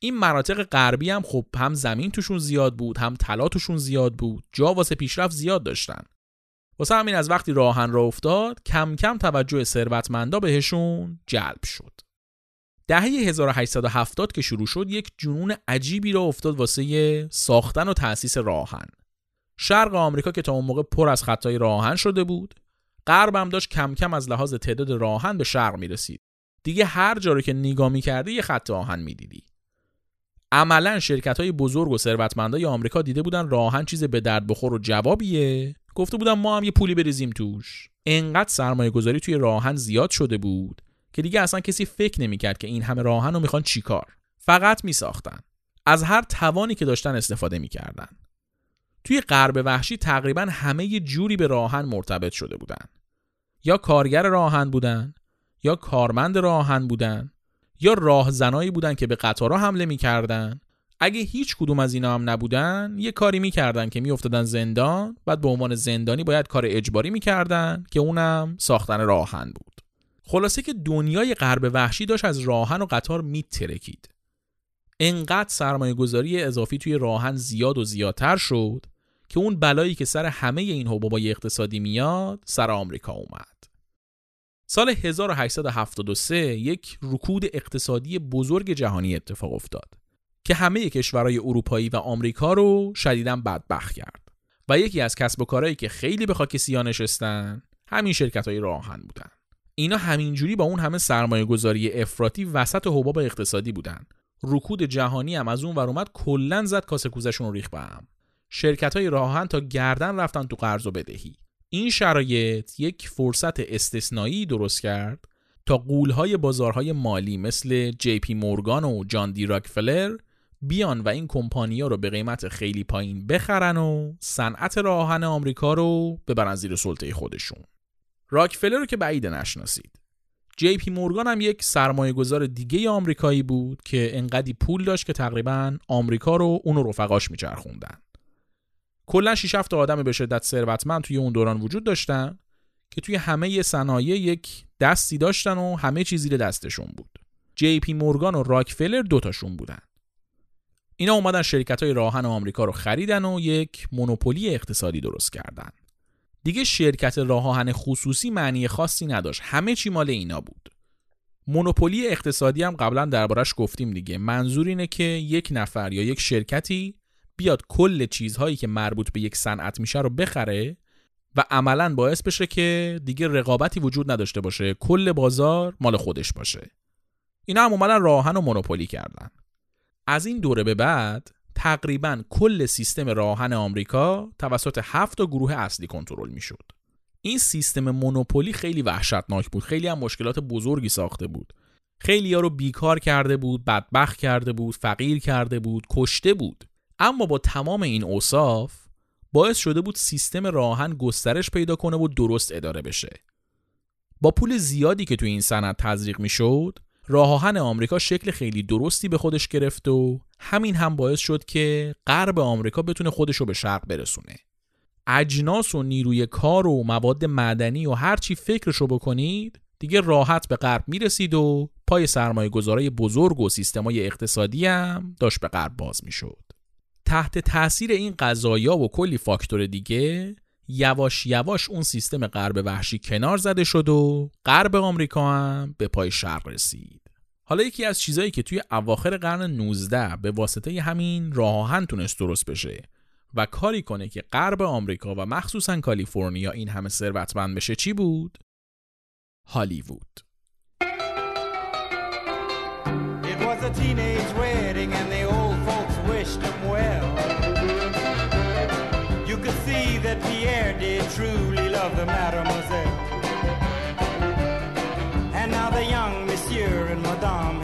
این مناطق غربی هم خب هم زمین توشون زیاد بود هم طلا توشون زیاد بود جا واسه پیشرفت زیاد داشتن. واسه همین از وقتی راهن را افتاد کم کم توجه ثروتمندا بهشون جلب شد. دهه 1870 که شروع شد یک جنون عجیبی را افتاد واسه ساختن و تأسیس راهن. شرق آمریکا که تا اون موقع پر از خطای راهن شده بود غرب هم داشت کم کم از لحاظ تعداد راهن به شرق می رسید دیگه هر جا رو که نگاه می‌کردی یه خط راهن می‌دیدی. عملا شرکت های بزرگ و ثروتمندای آمریکا دیده بودن راهن چیز به درد بخور و جوابیه. گفته بودم ما هم یه پولی بریزیم توش. انقدر سرمایه گذاری توی راهن زیاد شده بود که دیگه اصلا کسی فکر نمی‌کرد که این همه راهن رو می‌خوان چیکار فقط میساختن. از هر توانی که داشتن استفاده می‌کردن. توی غرب وحشی تقریبا همه یه جوری به راهن مرتبط شده بودن. یا کارگر راهن بودن یا کارمند راهن بودن. یا راهزنایی بودن که به قطارها حمله می‌کردن؟ اگه هیچ کدوم از اینا هم نبودن یه کاری می‌کردن که میافتادن زندان بعد به عنوان زندانی باید کار اجباری می‌کردن که اونم ساختن راهن بود. خلاصه که دنیای غرب وحشی داشت از راهن و قطار میترکید. انقدر سرمایه گذاری اضافی توی راهن زیاد و زیادتر شد که اون بلایی که سر همه این حبابای اقتصادی میاد سر آمریکا اومد. سال 1873 یک رکود اقتصادی بزرگ جهانی اتفاق افتاد که همه کشورهای اروپایی و آمریکا رو شدیدا بدبخت کرد و یکی از کسب و کارهایی که خیلی به خاک سیاه نشستن همین شرکت های راهن بودن. اینا همینجوری با اون همه سرمایه گذاری افراطی وسط حباب اقتصادی بودن. رکود جهانی هم از اون ور اومد کلا زد کاسه کوزشون رو ریخ به هم. شرکت های راهن تا گردن رفتن تو قرض و بدهی. این شرایط یک فرصت استثنایی درست کرد تا قولهای بازارهای مالی مثل جی پی مورگان و جان دی راکفلر بیان و این کمپانیا رو به قیمت خیلی پایین بخرن و صنعت راهن آمریکا رو ببرن زیر سلطه خودشون. راکفلر رو که بعید نشناسید. جی پی مورگان هم یک سرمایه گذار دیگه آمریکایی بود که انقدی پول داشت که تقریبا آمریکا رو اون رو رفقاش میچرخوندن. کلا 6 تا آدم به شدت ثروتمند توی اون دوران وجود داشتن که توی همه صنایع یک دستی داشتن و همه چیزی زیر دستشون بود. جی پی مورگان و راکفلر دوتاشون بودن. اینا اومدن شرکت های راهن آمریکا رو خریدن و یک مونوپولی اقتصادی درست کردن. دیگه شرکت راهن خصوصی معنی خاصی نداشت. همه چی مال اینا بود. مونوپولی اقتصادی هم قبلا دربارش گفتیم دیگه. منظور اینه که یک نفر یا یک شرکتی بیاد کل چیزهایی که مربوط به یک صنعت میشه رو بخره و عملا باعث بشه که دیگه رقابتی وجود نداشته باشه. کل بازار مال خودش باشه. اینا هم اومدن راهن و مونوپولی کردن. از این دوره به بعد تقریبا کل سیستم راهن آمریکا توسط هفت گروه اصلی کنترل می‌شد. این سیستم مونوپولی خیلی وحشتناک بود. خیلی هم مشکلات بزرگی ساخته بود. خیلی ها رو بیکار کرده بود بدبخت کرده بود فقیر کرده بود کشته بود. اما با تمام این اوصاف باعث شده بود سیستم راهن گسترش پیدا کنه و درست اداره بشه با پول زیادی که توی این صنعت تزریق می‌شد راه آهن آمریکا شکل خیلی درستی به خودش گرفت و همین هم باعث شد که غرب آمریکا بتونه خودش رو به شرق برسونه اجناس و نیروی کار و مواد معدنی و هرچی فکرشو بکنید دیگه راحت به غرب می‌رسید و پای سرمایه گذارای بزرگ و سیستمای اقتصادی هم داشت به غرب باز می‌شد. تحت تاثیر این قضایا و کلی فاکتور دیگه یواش یواش اون سیستم غرب وحشی کنار زده شد و غرب آمریکا هم به پای شرق رسید. حالا یکی از چیزایی که توی اواخر قرن 19 به واسطه همین راه تونست درست بشه و کاری کنه که غرب آمریکا و مخصوصا کالیفرنیا این همه ثروتمند بشه چی بود؟ هالیوود.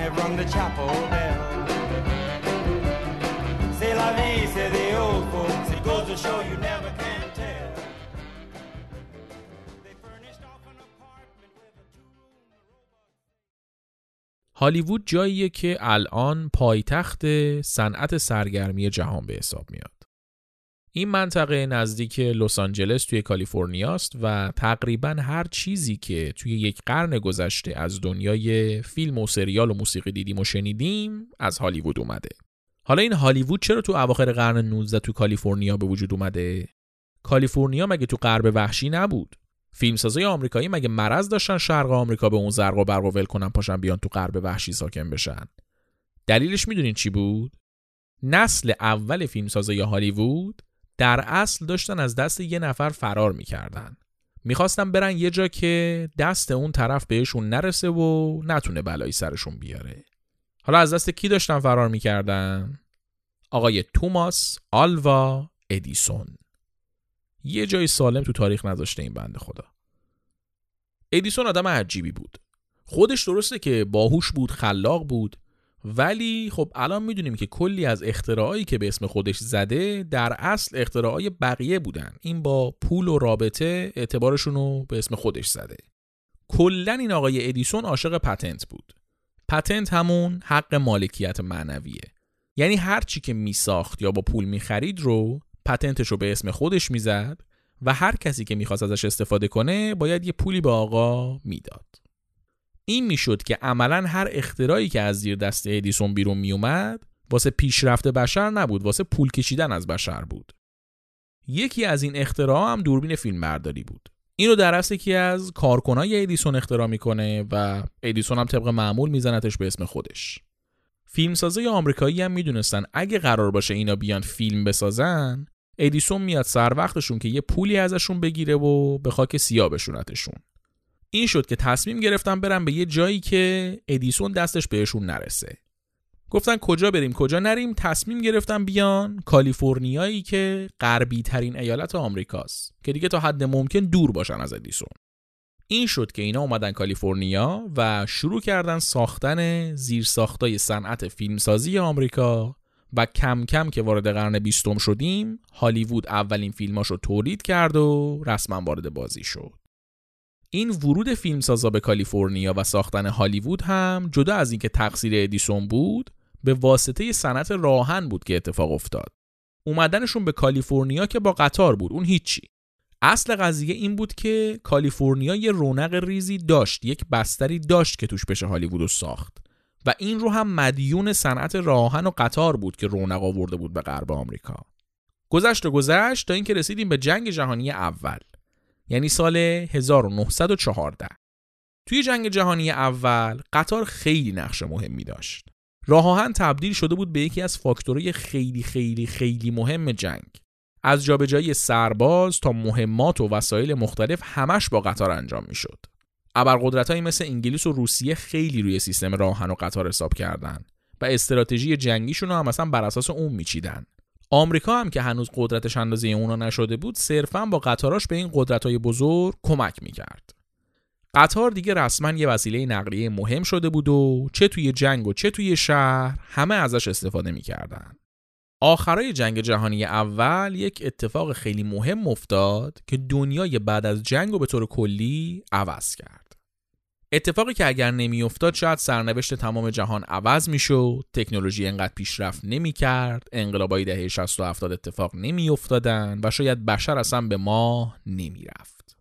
Have rung the chapel bell. C'est la vie, say the old folks. It goes to show you never can. هالیوود جاییه که الان پایتخت صنعت سرگرمی جهان به حساب میاد. این منطقه نزدیک لس آنجلس توی کالیفرنیا است و تقریبا هر چیزی که توی یک قرن گذشته از دنیای فیلم و سریال و موسیقی دیدیم و شنیدیم از هالیوود اومده. حالا این هالیوود چرا تو اواخر قرن 19 تو کالیفرنیا به وجود اومده؟ کالیفرنیا مگه تو غرب وحشی نبود؟ فیلمسازای آمریکایی مگه مرض داشتن شرق آمریکا به اون زرق و برق و ول کنن پاشن بیان تو غرب وحشی ساکن بشن؟ دلیلش می‌دونین چی بود؟ نسل اول فیلمسازای هالیوود در اصل داشتن از دست یه نفر فرار می‌کردن. می‌خواستن برن یه جا که دست اون طرف بهشون نرسه و نتونه بلایی سرشون بیاره. حالا از دست کی داشتن فرار می‌کردن؟ آقای توماس آلوا ادیسون. یه جای سالم تو تاریخ نذاشته این بنده خدا. ادیسون آدم عجیبی بود. خودش درسته که باهوش بود خلاق بود ولی خب الان می‌دونیم که کلی از اختراعایی که به اسم خودش زده در اصل اختراعای بقیه بودن. این با پول و رابطه اعتبارشون رو به اسم خودش زده. کلا این آقای ادیسون عاشق پتنت بود. پتنت همون حق مالکیت معنویه. یعنی هر چی که میساخت یا با پول می‌خرید رو پتنتش رو به اسم خودش می‌زد و هر کسی که می‌خواست ازش استفاده کنه باید یه پولی به آقا می‌داد. این می‌شد که عملا هر اختراعی که از زیر دست ادیسون بیرون میومد واسه پیشرفت بشر نبود واسه پول کشیدن از بشر بود. یکی از این اختراع هم دوربین فیلم برداری بود. این رو در اصل یکی از کارکنای ادیسون اختراع می‌کنه و ادیسون هم طبق معمول میزنتش به اسم خودش. فیلمسازای آمریکایی هم می‌دونستن اگه قرار باشه اینا بیان فیلم بسازن ادیسون میاد سر وقتشون که یه پولی ازشون بگیره و به خاک سیاه بشونتشون. این شد که تصمیم گرفتن برن به یه جایی که ادیسون دستش بهشون نرسه. گفتن کجا بریم کجا نریم؟ تصمیم گرفتن بیان کالیفرنیایی که غربی ترین ایالت آمریکاست که دیگه تا حد ممکن دور باشن از ادیسون. این شد که اینا اومدن کالیفرنیا و شروع کردن ساختن زیرساختای صنعت فیلمسازی آمریکا و کم کم که وارد قرن بیستم شدیم هالیوود اولین فیلماش رو تولید کرد و رسما وارد بازی شد. این ورود فیلمسازا به کالیفرنیا و ساختن هالیوود هم جدا از اینکه تقصیر ادیسون بود به واسطه صنعت راهن بود که اتفاق افتاد. اومدنشون به کالیفرنیا که با قطار بود اون هیچی. اصل قضیه این بود که کالیفرنیا یه رونق ریزی داشت یک بستری داشت که توش بشه هالیوود رو ساخت. و این رو هم مدیون صنعت راهن و قطار بود که رونق آورده بود به غرب آمریکا. گذشت و گذشت تا اینکه رسیدیم به جنگ جهانی اول. یعنی سال 1914 توی جنگ جهانی اول قطار خیلی نقش مهمی داشت. راه تبدیل شده بود به یکی از فاکتورهای خیلی خیلی خیلی مهم جنگ. از جابجایی سرباز تا مهمات و وسایل مختلف همش با قطار انجام می‌شد. ابرقدرتهایی مثل انگلیس و روسیه خیلی روی سیستم راهن و قطار حساب کردن و استراتژی جنگیشون رو هم مثلا بر اساس اون میچیدن. آمریکا هم که هنوز قدرتش اندازه اونا نشده بود صرفا با قطاراش به این قدرت‌های بزرگ کمک می‌کرد قطار دیگه رسما یه وسیله نقلیه مهم شده بود و چه توی جنگ و چه توی شهر همه ازش استفاده می‌کردن آخرای جنگ جهانی اول یک اتفاق خیلی مهم افتاد که دنیای بعد از جنگ و به طور کلی عوض کرد. اتفاقی که اگر نمیافتاد شاید سرنوشت تمام جهان عوض می‌شد، تکنولوژی انقدر پیشرفت نمی‌کرد، انقلابای دهه 60 و 70 اتفاق نمیافتادن و شاید بشر اصلا به ما نمی‌رفت.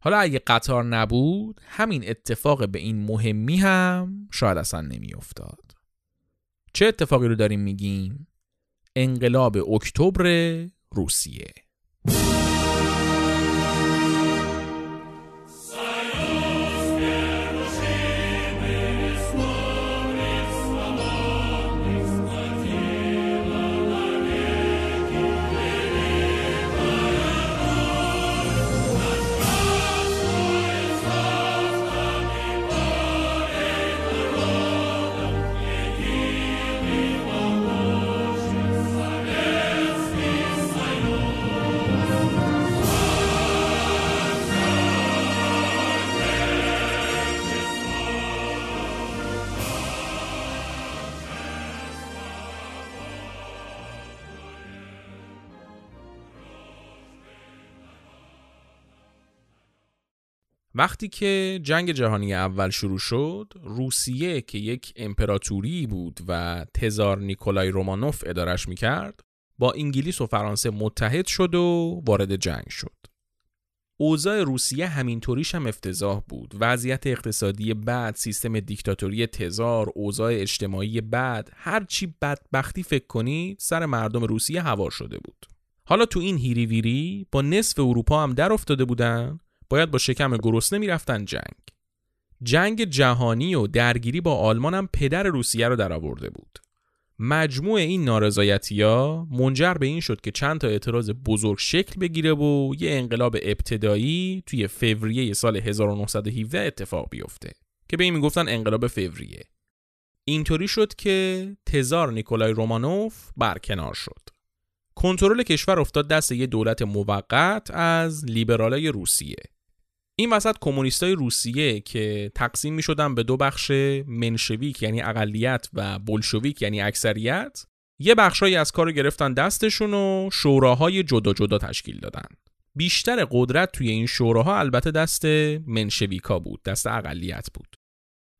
حالا اگه قطار نبود، همین اتفاق به این مهمی هم شاید اصلا نمیافتاد. چه اتفاقی رو داریم میگیم؟ انقلاب اکتبر روسیه وقتی که جنگ جهانی اول شروع شد روسیه که یک امپراتوری بود و تزار نیکولای رومانوف ادارش می‌کرد با انگلیس و فرانسه متحد شد و وارد جنگ شد. اوضاع روسیه همینطوریش هم افتضاح بود. وضعیت اقتصادی بد سیستم دیکتاتوری تزار اوضاع اجتماعی بد هر چی بدبختی فکر کنی سر مردم روسیه هوار شده بود. حالا تو این هیری ویری با نصف اروپا هم در افتاده بودن باید با شکم گرسنه می‌رفتن جنگ. جنگ جهانی و درگیری با آلمان هم پدر روسیه رو درآورده بود. مجموع این نارضایتی ها منجر به این شد که چند تا اعتراض بزرگ شکل بگیره و یه انقلاب ابتدایی توی فوریه سال 1917 اتفاق بیفته که به این می‌گفتن انقلاب فوریه. اینطوری شد که تزار نیکولای رومانوف برکنار شد. کنترل کشور افتاد دست یه دولت موقت از لیبرالای روسیه. این وسط کمونیستای روسیه که تقسیم می شدن به دو بخش منشویک یعنی اقلیت و بلشویک یعنی اکثریت یه بخشایی از کار گرفتن دستشون و شوراهای جدا جدا تشکیل دادن. بیشتر قدرت توی این شوراها البته دست منشویکا بود دست اقلیت بود.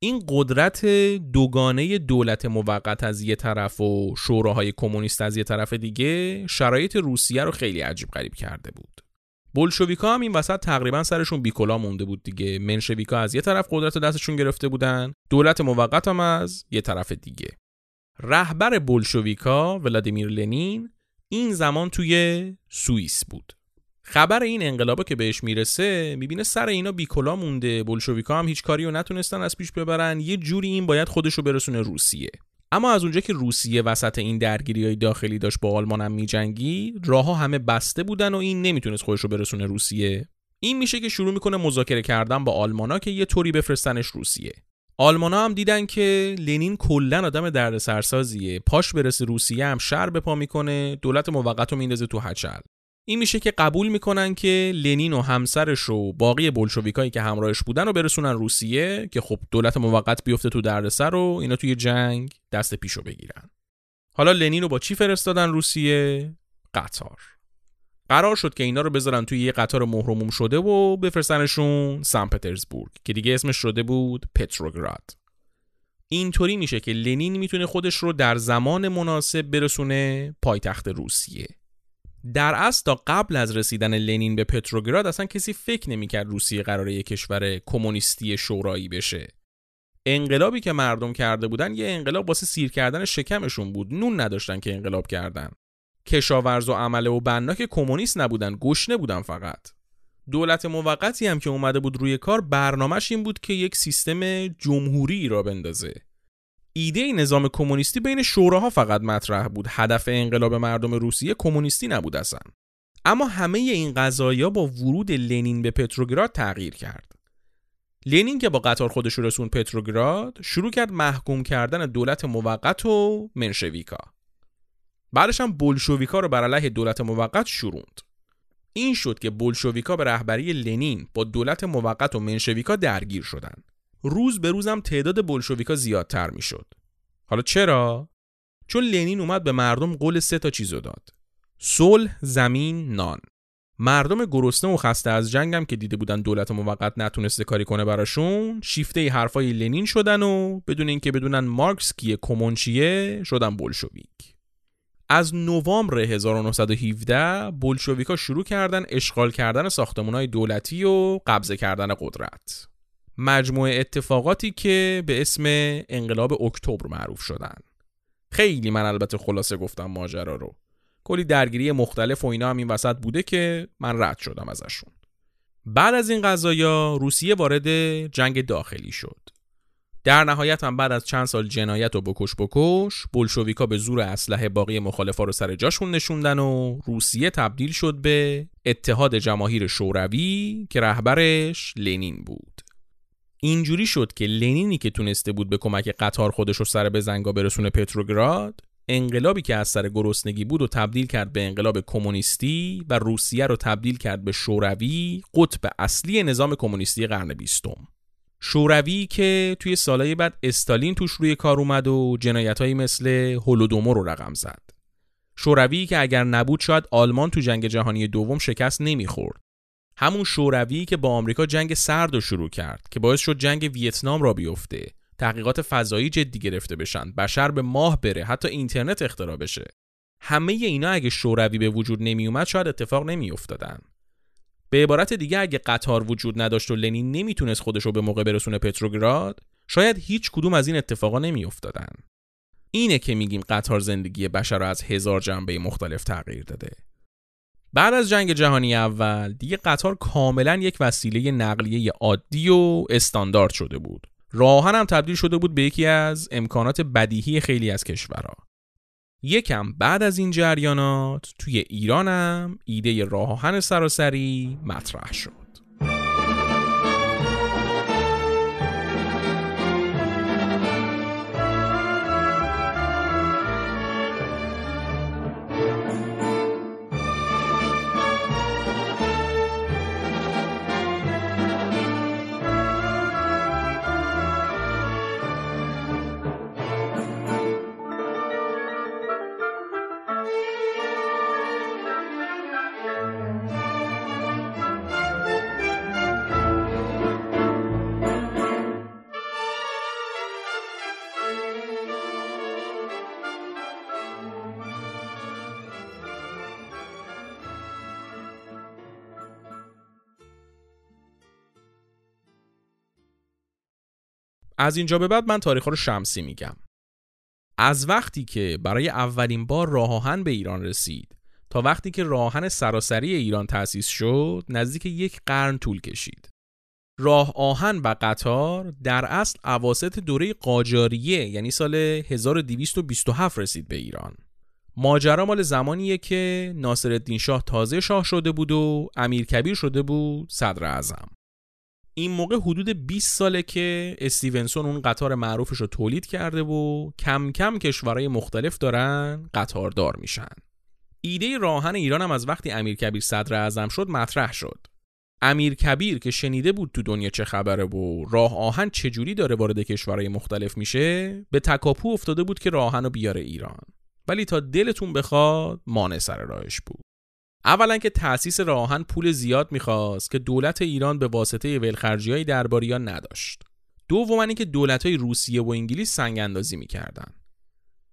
این قدرت دوگانه دولت موقت از یه طرف و شوراهای کمونیست از یه طرف دیگه شرایط روسیه رو خیلی عجیب غریب کرده بود. بولشویکا هم این وسط تقریبا سرشون بیکلا مونده بود دیگه. منشویکا از یه طرف قدرت دستشون گرفته بودن دولت موقت هم از یه طرف دیگه. رهبر بولشویکا ولادیمیر لنین این زمان توی سوئیس بود. خبر این انقلابا که بهش می‌رسه می‌بینه سر اینا بیکلا مونده. بولشویکا هم هیچ کاری رو نتونستن از پیش ببرن. یه جوری این باید خودشو برسونه روسیه. اما از اونجا که روسیه وسط این درگیری های داخلی داشت با آلمان هم میجنگی راهها همه بسته بودن و این نمی‌تونست خودش رو برسونه روسیه. این میشه که شروع می‌کنه مذاکره کردن با آلمانا که یه طوری بفرستنش روسیه. آلمانا هم دیدن که لنین کلا آدم دردسرسازیه. پاش برسه روسیه هم شر به پا می‌کنه دولت موقت رو میندازه تو هچل. این میشه که قبول می‌کنن که لنین و همسرش و باقی بلشویکایی که همراهش بودن رو برسونن روسیه که خب دولت موقت بیفته تو دردسر و اینا توی جنگ دست پیشو بگیرن. حالا لنین رو با چی فرستادن روسیه؟ قطار. قرار شد که اینا رو بذارن توی یه قطار مهرموم شده و بفرستنشون سن پترزبورگ که دیگه اسمش شده بود پتروگراد. اینطوری میشه که لنین می‌تونه خودش رو در زمان مناسب برسونه پایتخت روسیه. در اصل تا قبل از رسیدن لنین به پتروگراد اصلا کسی فکر نمی‌کرد روسیه قراره یک کشور کمونیستی شورایی بشه. انقلابی که مردم کرده بودن یه انقلاب واسه سیر کردن شکمشون بود. نون نداشتن که انقلاب کردن. کشاورز و عمله و بنا که کمونیست نبودن گشنه بودن فقط. دولت موقتی هم که اومده بود روی کار برنامهش این بود که یک سیستم جمهوری را بندازه. ایده نظام کمونیستی بین شوراها فقط مطرح بود. هدف انقلاب مردم روسیه کمونیستی نبود اصلا. اما همه این قضایا با ورود لنین به پتروگراد تغییر کرد. لنین که با قطار خودش رسون پتروگراد شروع کرد محکوم کردن دولت موقت و منشویکا. بعدش هم بولشویکا رو بر علیه دولت موقت شروند این شد که بولشویکا به رهبری لنین با دولت موقت و منشویکا درگیر شدند روز به روزم تعداد بولشویکا زیادتر می‌شد. حالا چرا؟ چون لنین اومد به مردم قول سه تا چیزو داد. صلح زمین نان. مردم گرسنه و خسته از جنگم که دیده بودن دولت موقت نتونسته کاری کنه براشون شیفته حرفای لنین شدن و بدون اینکه بدونن مارکس کیه کمونچیه شدن بولشویک از نوامبر 1917 بولشویکا شروع کردن اشغال کردن ساختمانهای دولتی و قبضه کردن قدرت. مجموعه اتفاقاتی که به اسم انقلاب اکتبر معروف شدن. خیلی من البته خلاصه گفتم ماجرا رو. کلی درگیری مختلف و اینا هم این وسط بوده که من رد شدم ازشون. بعد از این قضایا روسیه وارد جنگ داخلی شد. در نهایت هم بعد از چند سال جنایت و بکش بکش بلشویکا به زور اسلحه باقی مخالفا رو سر جاشون نشوندن و روسیه تبدیل شد به اتحاد جماهیر شوروی که رهبرش لنین بود. اینجوری شد که لنینی که تونسته بود به کمک قطار خودش رو سر زنگا برسونه پتروگراد انقلابی که از سر گرسنگی بود و تبدیل کرد به انقلاب کمونیستی و روسیه رو تبدیل کرد به شوروی قطب اصلی نظام کمونیستی قرن بیستم. شوروی که توی سالهای بعد استالین توش روی کار اومد و جنایتهایی مثل هولودومور رو رقم زد. شوروی که اگر نبود شاید آلمان تو جنگ جهانی دوم شکست نمی‌خورد. همون شوروی که با آمریکا جنگ سرد رو شروع کرد که باعث شد جنگ ویتنام را بیفته. تحقیقات فضایی جدی گرفته بشن. بشر به ماه بره. حتی اینترنت اختراع بشه. همه اینا اگه شوروی به وجود نمی اومد شاید اتفاق نمی افتادن. به عبارت دیگه اگه قطار وجود نداشت و لنین نمی‌تونست خودش رو به موقع برسونه پتروگراد شاید هیچ کدوم از این اتفاقا نمی افتادن. اینه که میگیم قطار زندگی بشر رو از هزار جنبه مختلف تغییر داده. بعد از جنگ جهانی اول دیگه قطار کاملا یک وسیله نقلیه عادی و استاندارد شده بود. راهن هم تبدیل شده بود به یکی از امکانات بدیهی خیلی از کشورها. یکم بعد از این جریانات توی ایرانم ایده راهن سراسری مطرح شد. از اینجا به بعد من تاریخ رو شمسی میگم. از وقتی که برای اولین بار راه به ایران رسید تا وقتی که راهن سراسری ایران تأسیس شد نزدیک یک قرن طول کشید. راه آهن و قطار در اصل عواست دوره قاجاریه یعنی سال 1227 رسید به ایران. ماجرا مال زمانیه که ناصر الدین شاه تازه شاه شده بود و امیر کبیر شده بود صدر اعظم. این موقع حدود 20 ساله که استیونسون اون قطار معروفش رو تولید کرده و کم کم کشورهای مختلف دارن قطاردار میشن. ایده راهن ایران هم از وقتی امیر کبیر صدر اعظم شد مطرح شد. امیر کبیر که شنیده بود تو دنیا چه خبره و راه آهن چجوری داره وارد کشورهای مختلف میشه به تکاپو افتاده بود که راهن رو بیاره ایران. ولی تا دلتون بخواد مانع سر راهش بود. اولا که تأسیس راهن پول زیاد می‌خواست که دولت ایران به واسطه ولخرجی های درباریان نداشت. دوما که دولت های روسیه و انگلیس سنگ اندازی می‌کردن.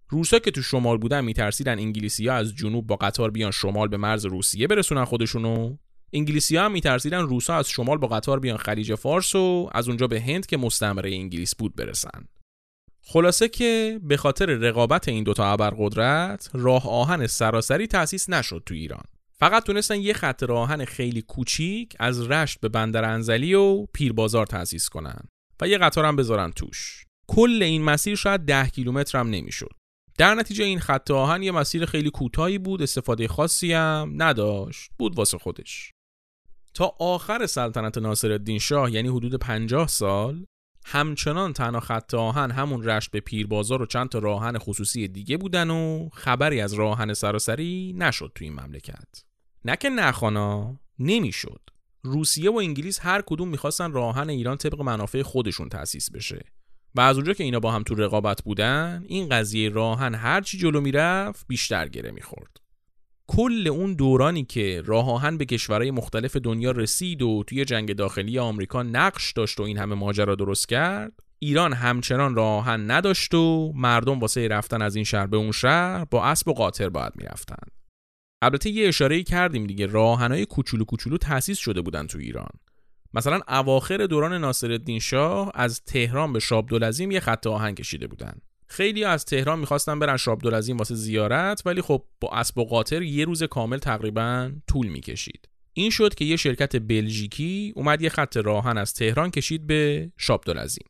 روسا که تو شمال بودن میترسیدن انگلیسی ها از جنوب با قطار بیان شمال به مرز روسیه برسونن خودشونو انگلیسی ها هم میترسیدن روسا از شمال با قطار بیان خلیج فارس و از اونجا به هند که مستعمره انگلیس بود برسن خلاصه که به خاطر رقابت این دوتا ابرقدرت راه آهن سراسری تأسیس نشد تو ایران فقط تونستن یه خط راهن خیلی کوچیک از رشت به بندر انزلی و پیربازار تأسیس کنن و یه قطار هم بذارن توش. کل این مسیر شاید ده کیلومتر هم نمی‌شد. در نتیجه این خط آهن یه مسیر خیلی کوتاهی بود استفاده خاصی هم نداشت بود واسه خودش. تا آخر سلطنت ناصرالدین شاه یعنی حدود 50 سال همچنان تنها خط آهن همون رشت به پیربازار و چند تا راهن خصوصی دیگه بودن و خبری از راهن سراسری نشد تو این مملکت. نه که نخوانا نمی‌شد. روسیه و انگلیس هر کدوم می‌خواستن راهن ایران طبق منافع خودشون تأسیس بشه. و از اونجا که اینا با هم تو رقابت بودن این قضیه راهن هرچی جلو می‌رفت بیشتر گره می‌خورد. کل اون دورانی که راه آهن به کشورهای مختلف دنیا رسید و توی جنگ داخلی آمریکا نقش داشت و این همه ماجرا درست کرد ایران همچنان راه آهن نداشت و مردم واسه رفتن از این شهر به اون شهر با اسب و قاطر باید می‌رفتن. البته یه اشاره کردیم دیگه راهنهای کوچولو کوچولو تأسیس شده بودن تو ایران. مثلا اواخر دوران ناصرالدین شاه از تهران به شابدالعظیم یه خط آهن کشیده بودن. خیلی از تهران می‌خواستن برن شابدالعظیم واسه زیارت ولی خب با اسب و قاطر یه روز کامل تقریبا طول می‌کشید. این شد که یه شرکت بلژیکی اومد یه خط راهن از تهران کشید به شابدالعظیم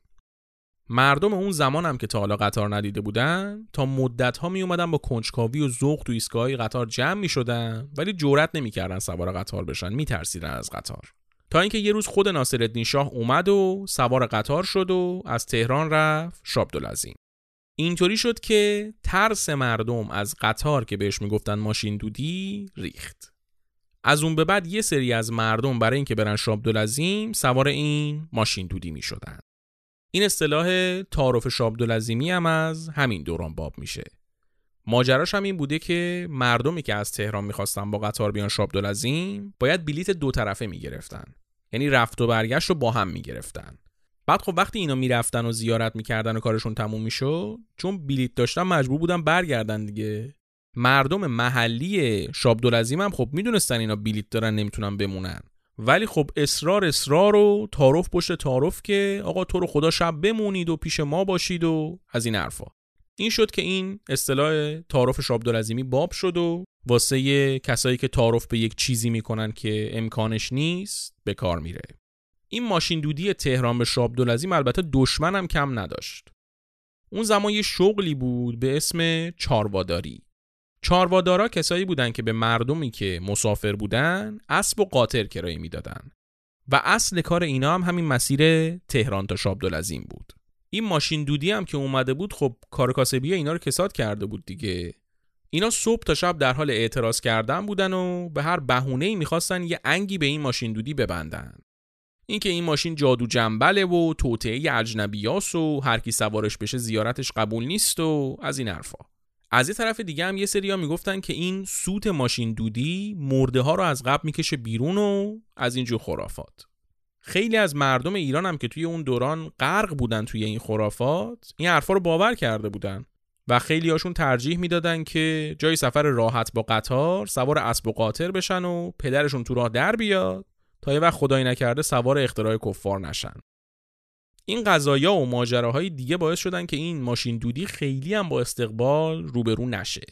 مردم اون زمان هم که تا حالا قطار ندیده بودن تا مدت ها می اومدن با کنجکاوی و ذوق تو ایستگاه قطار جمع می شدن ولی جرئت نمی‌کردن سوار قطار بشن میترسیدن از قطار. تا اینکه یه روز خود ناصرالدین شاه اومد و سوار قطار شد و از تهران رفت شابدالعظیم اینطوری شد که ترس مردم از قطار که بهش می‌گفتن ماشین دودی ریخت از اون به بعد یه سری از مردم برای اینکه برن شابدالعظیم سوار این ماشین دودی می شدن. این اصطلاح تعارف شابدالعظیمی هم از همین دوران باب میشه. ماجراش هم این بوده که مردمی که از تهران می‌خواستن با قطار بیان شابدالعظیم باید بلیت دو طرفه می‌گرفتن. یعنی رفت و برگشت رو با هم می‌گرفتن. بعد خب وقتی اینا می‌رفتن و زیارت می‌کردن و کارشون تموم می‌شد چون بلیت داشتن مجبور بودن برگردن دیگه. مردم محلی شابدالعظیم هم خب می‌دونستن اینا بلیت دارن نمی‌تونن بمونن. ولی خب اصرار اصرار و تعارف پشت تعارف که آقا تو رو خدا شب بمونید و پیش ما باشید و از این حرفا. این شد که این اصطلاح تعارف شابدالعظیمی باب شد و واسه کسایی که تعارف به یک چیزی می‌کنن که امکانش نیست به کار میره. این ماشین دودی تهران به شابدالعظیم البته دشمنم کم نداشت. اون زمان یه شغلی بود به اسم چارواداری. چاروادارا کسایی بودن که به مردمی که مسافر بودن اسب و قاطر کرایه می‌دادن. و اصل کار اینا هم همین مسیر تهران تا شابدالعظیم بود. این ماشین دودی هم که اومده بود خب کار کاسبی اینا رو کساد کرده بود دیگه. اینا صبح تا شب در حال اعتراض کردن بودن و به هر بهونه‌ای می‌خواستن یه انگی به این ماشین دودی ببندن. اینکه این ماشین جادو جنبله و توطعه اجنبیاس و هر کی سوارش بشه زیارتش قبول نیست و از این حرفا. از یه طرف دیگه هم یه سریا می‌گفتن که این سوت ماشین دودی مرده ها رو از قبل می‌کشه بیرون و از اینجور خرافات. خیلی از مردم ایران هم که توی اون دوران غرق بودن توی این خرافات این حرفا رو باور کرده بودن و خیلی هاشون ترجیح می‌دادن که جای سفر راحت با قطار سوار اسب و قاطر بشن و پدرشون تو راه در بیاد تا یه وقت خدایی نکرده سوار اختراع کفار نشن. این قضایا و ماجراهای دیگه باعث شدن که این ماشین دودی خیلی هم با استقبال روبرو نشه.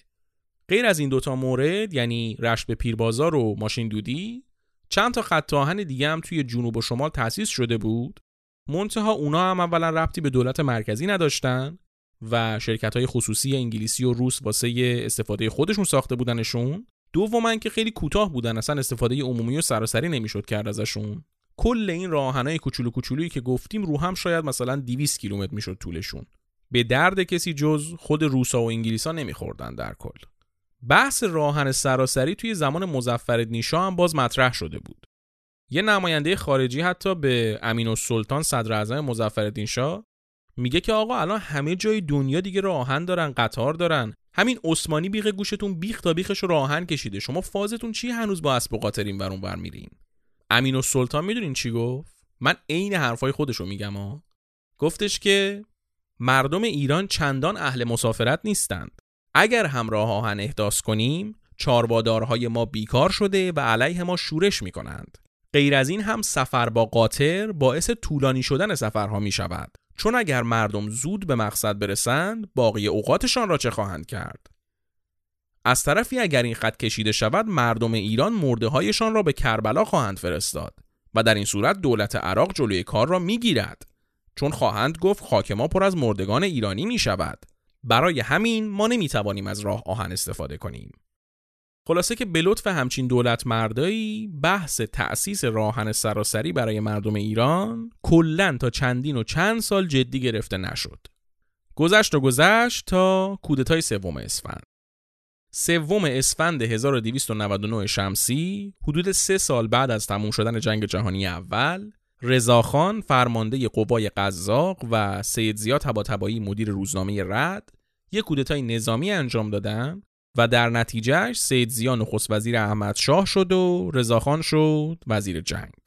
غیر از این دوتا مورد یعنی رشت به پیربازار و ماشین دودی چند تا خط آهن دیگه هم توی جنوب و شمال تأسیس شده بود. منتها اونا هم اولا ربطی به دولت مرکزی نداشتن و شرکت های خصوصی انگلیسی و روس واسه استفاده خودشون ساخته بودنشون. دوما که خیلی کوتاه بودن اصلا استفاده عمومی و سراسری نمی‌شد کرد ازشون. کل این راهنای کوچولو کوچولویی که گفتیم رو هم شاید مثلا 200 کیلومتر می‌شد طولشون. به درد کسی جز خود روسا و انگلیسا نمیخوردن در کل. بحث راهن سراسری توی زمان مزفر شاه هم باز مطرح شده بود. یه نماینده خارجی حتی به امین السلطان صدر اعظم شاه میگه که آقا الان همه جای دنیا دیگه راهن دارن قطار دارن. همین عثمانی بیخ گوشتون بیخ تا بیخش راهن کشیده. شما فازتون چی هنوز با اسب و قاطرین برون بر میرین؟ امین السلطان می‌دونین چی گفت؟ من عین حرفای خودشو میگم ها گفتش که مردم ایران چندان اهل مسافرت نیستند. اگر هم راه آهن احداث کنیم چاربادارهای ما بیکار شده و علیه ما شورش می‌کنند. غیر از این هم سفر با قاطر باعث طولانی شدن سفرها می شود چون اگر مردم زود به مقصد برسند باقی اوقاتشان را چه خواهند کرد؟ از طرفی اگر این خط کشیده شود مردم ایران مرده هایشان را به کربلا خواهند فرستاد و در این صورت دولت عراق جلوی کار را می گیرد چون خواهند گفت خاک ما پر از مردگان ایرانی می شود برای همین ما نمی توانیم از راه آهن استفاده کنیم. خلاصه که به لطف همچین دولت مردایی بحث تأسیس راهن سراسری برای مردم ایران کلا تا چندین و چند سال جدی گرفته نشد. گذشت و گذشت تا کودتای سوم اسفند. سوم اسفند 1299 شمسی حدود سه سال بعد از تموم شدن جنگ جهانی اول رضاخان فرمانده قوای قزاق و سید زیاد تباتبایی مدیر روزنامه رد یک کودتای نظامی انجام دادن و در نتیجهش سید زیان نخست وزیر احمد شاه شد و رضاخان شد وزیر جنگ.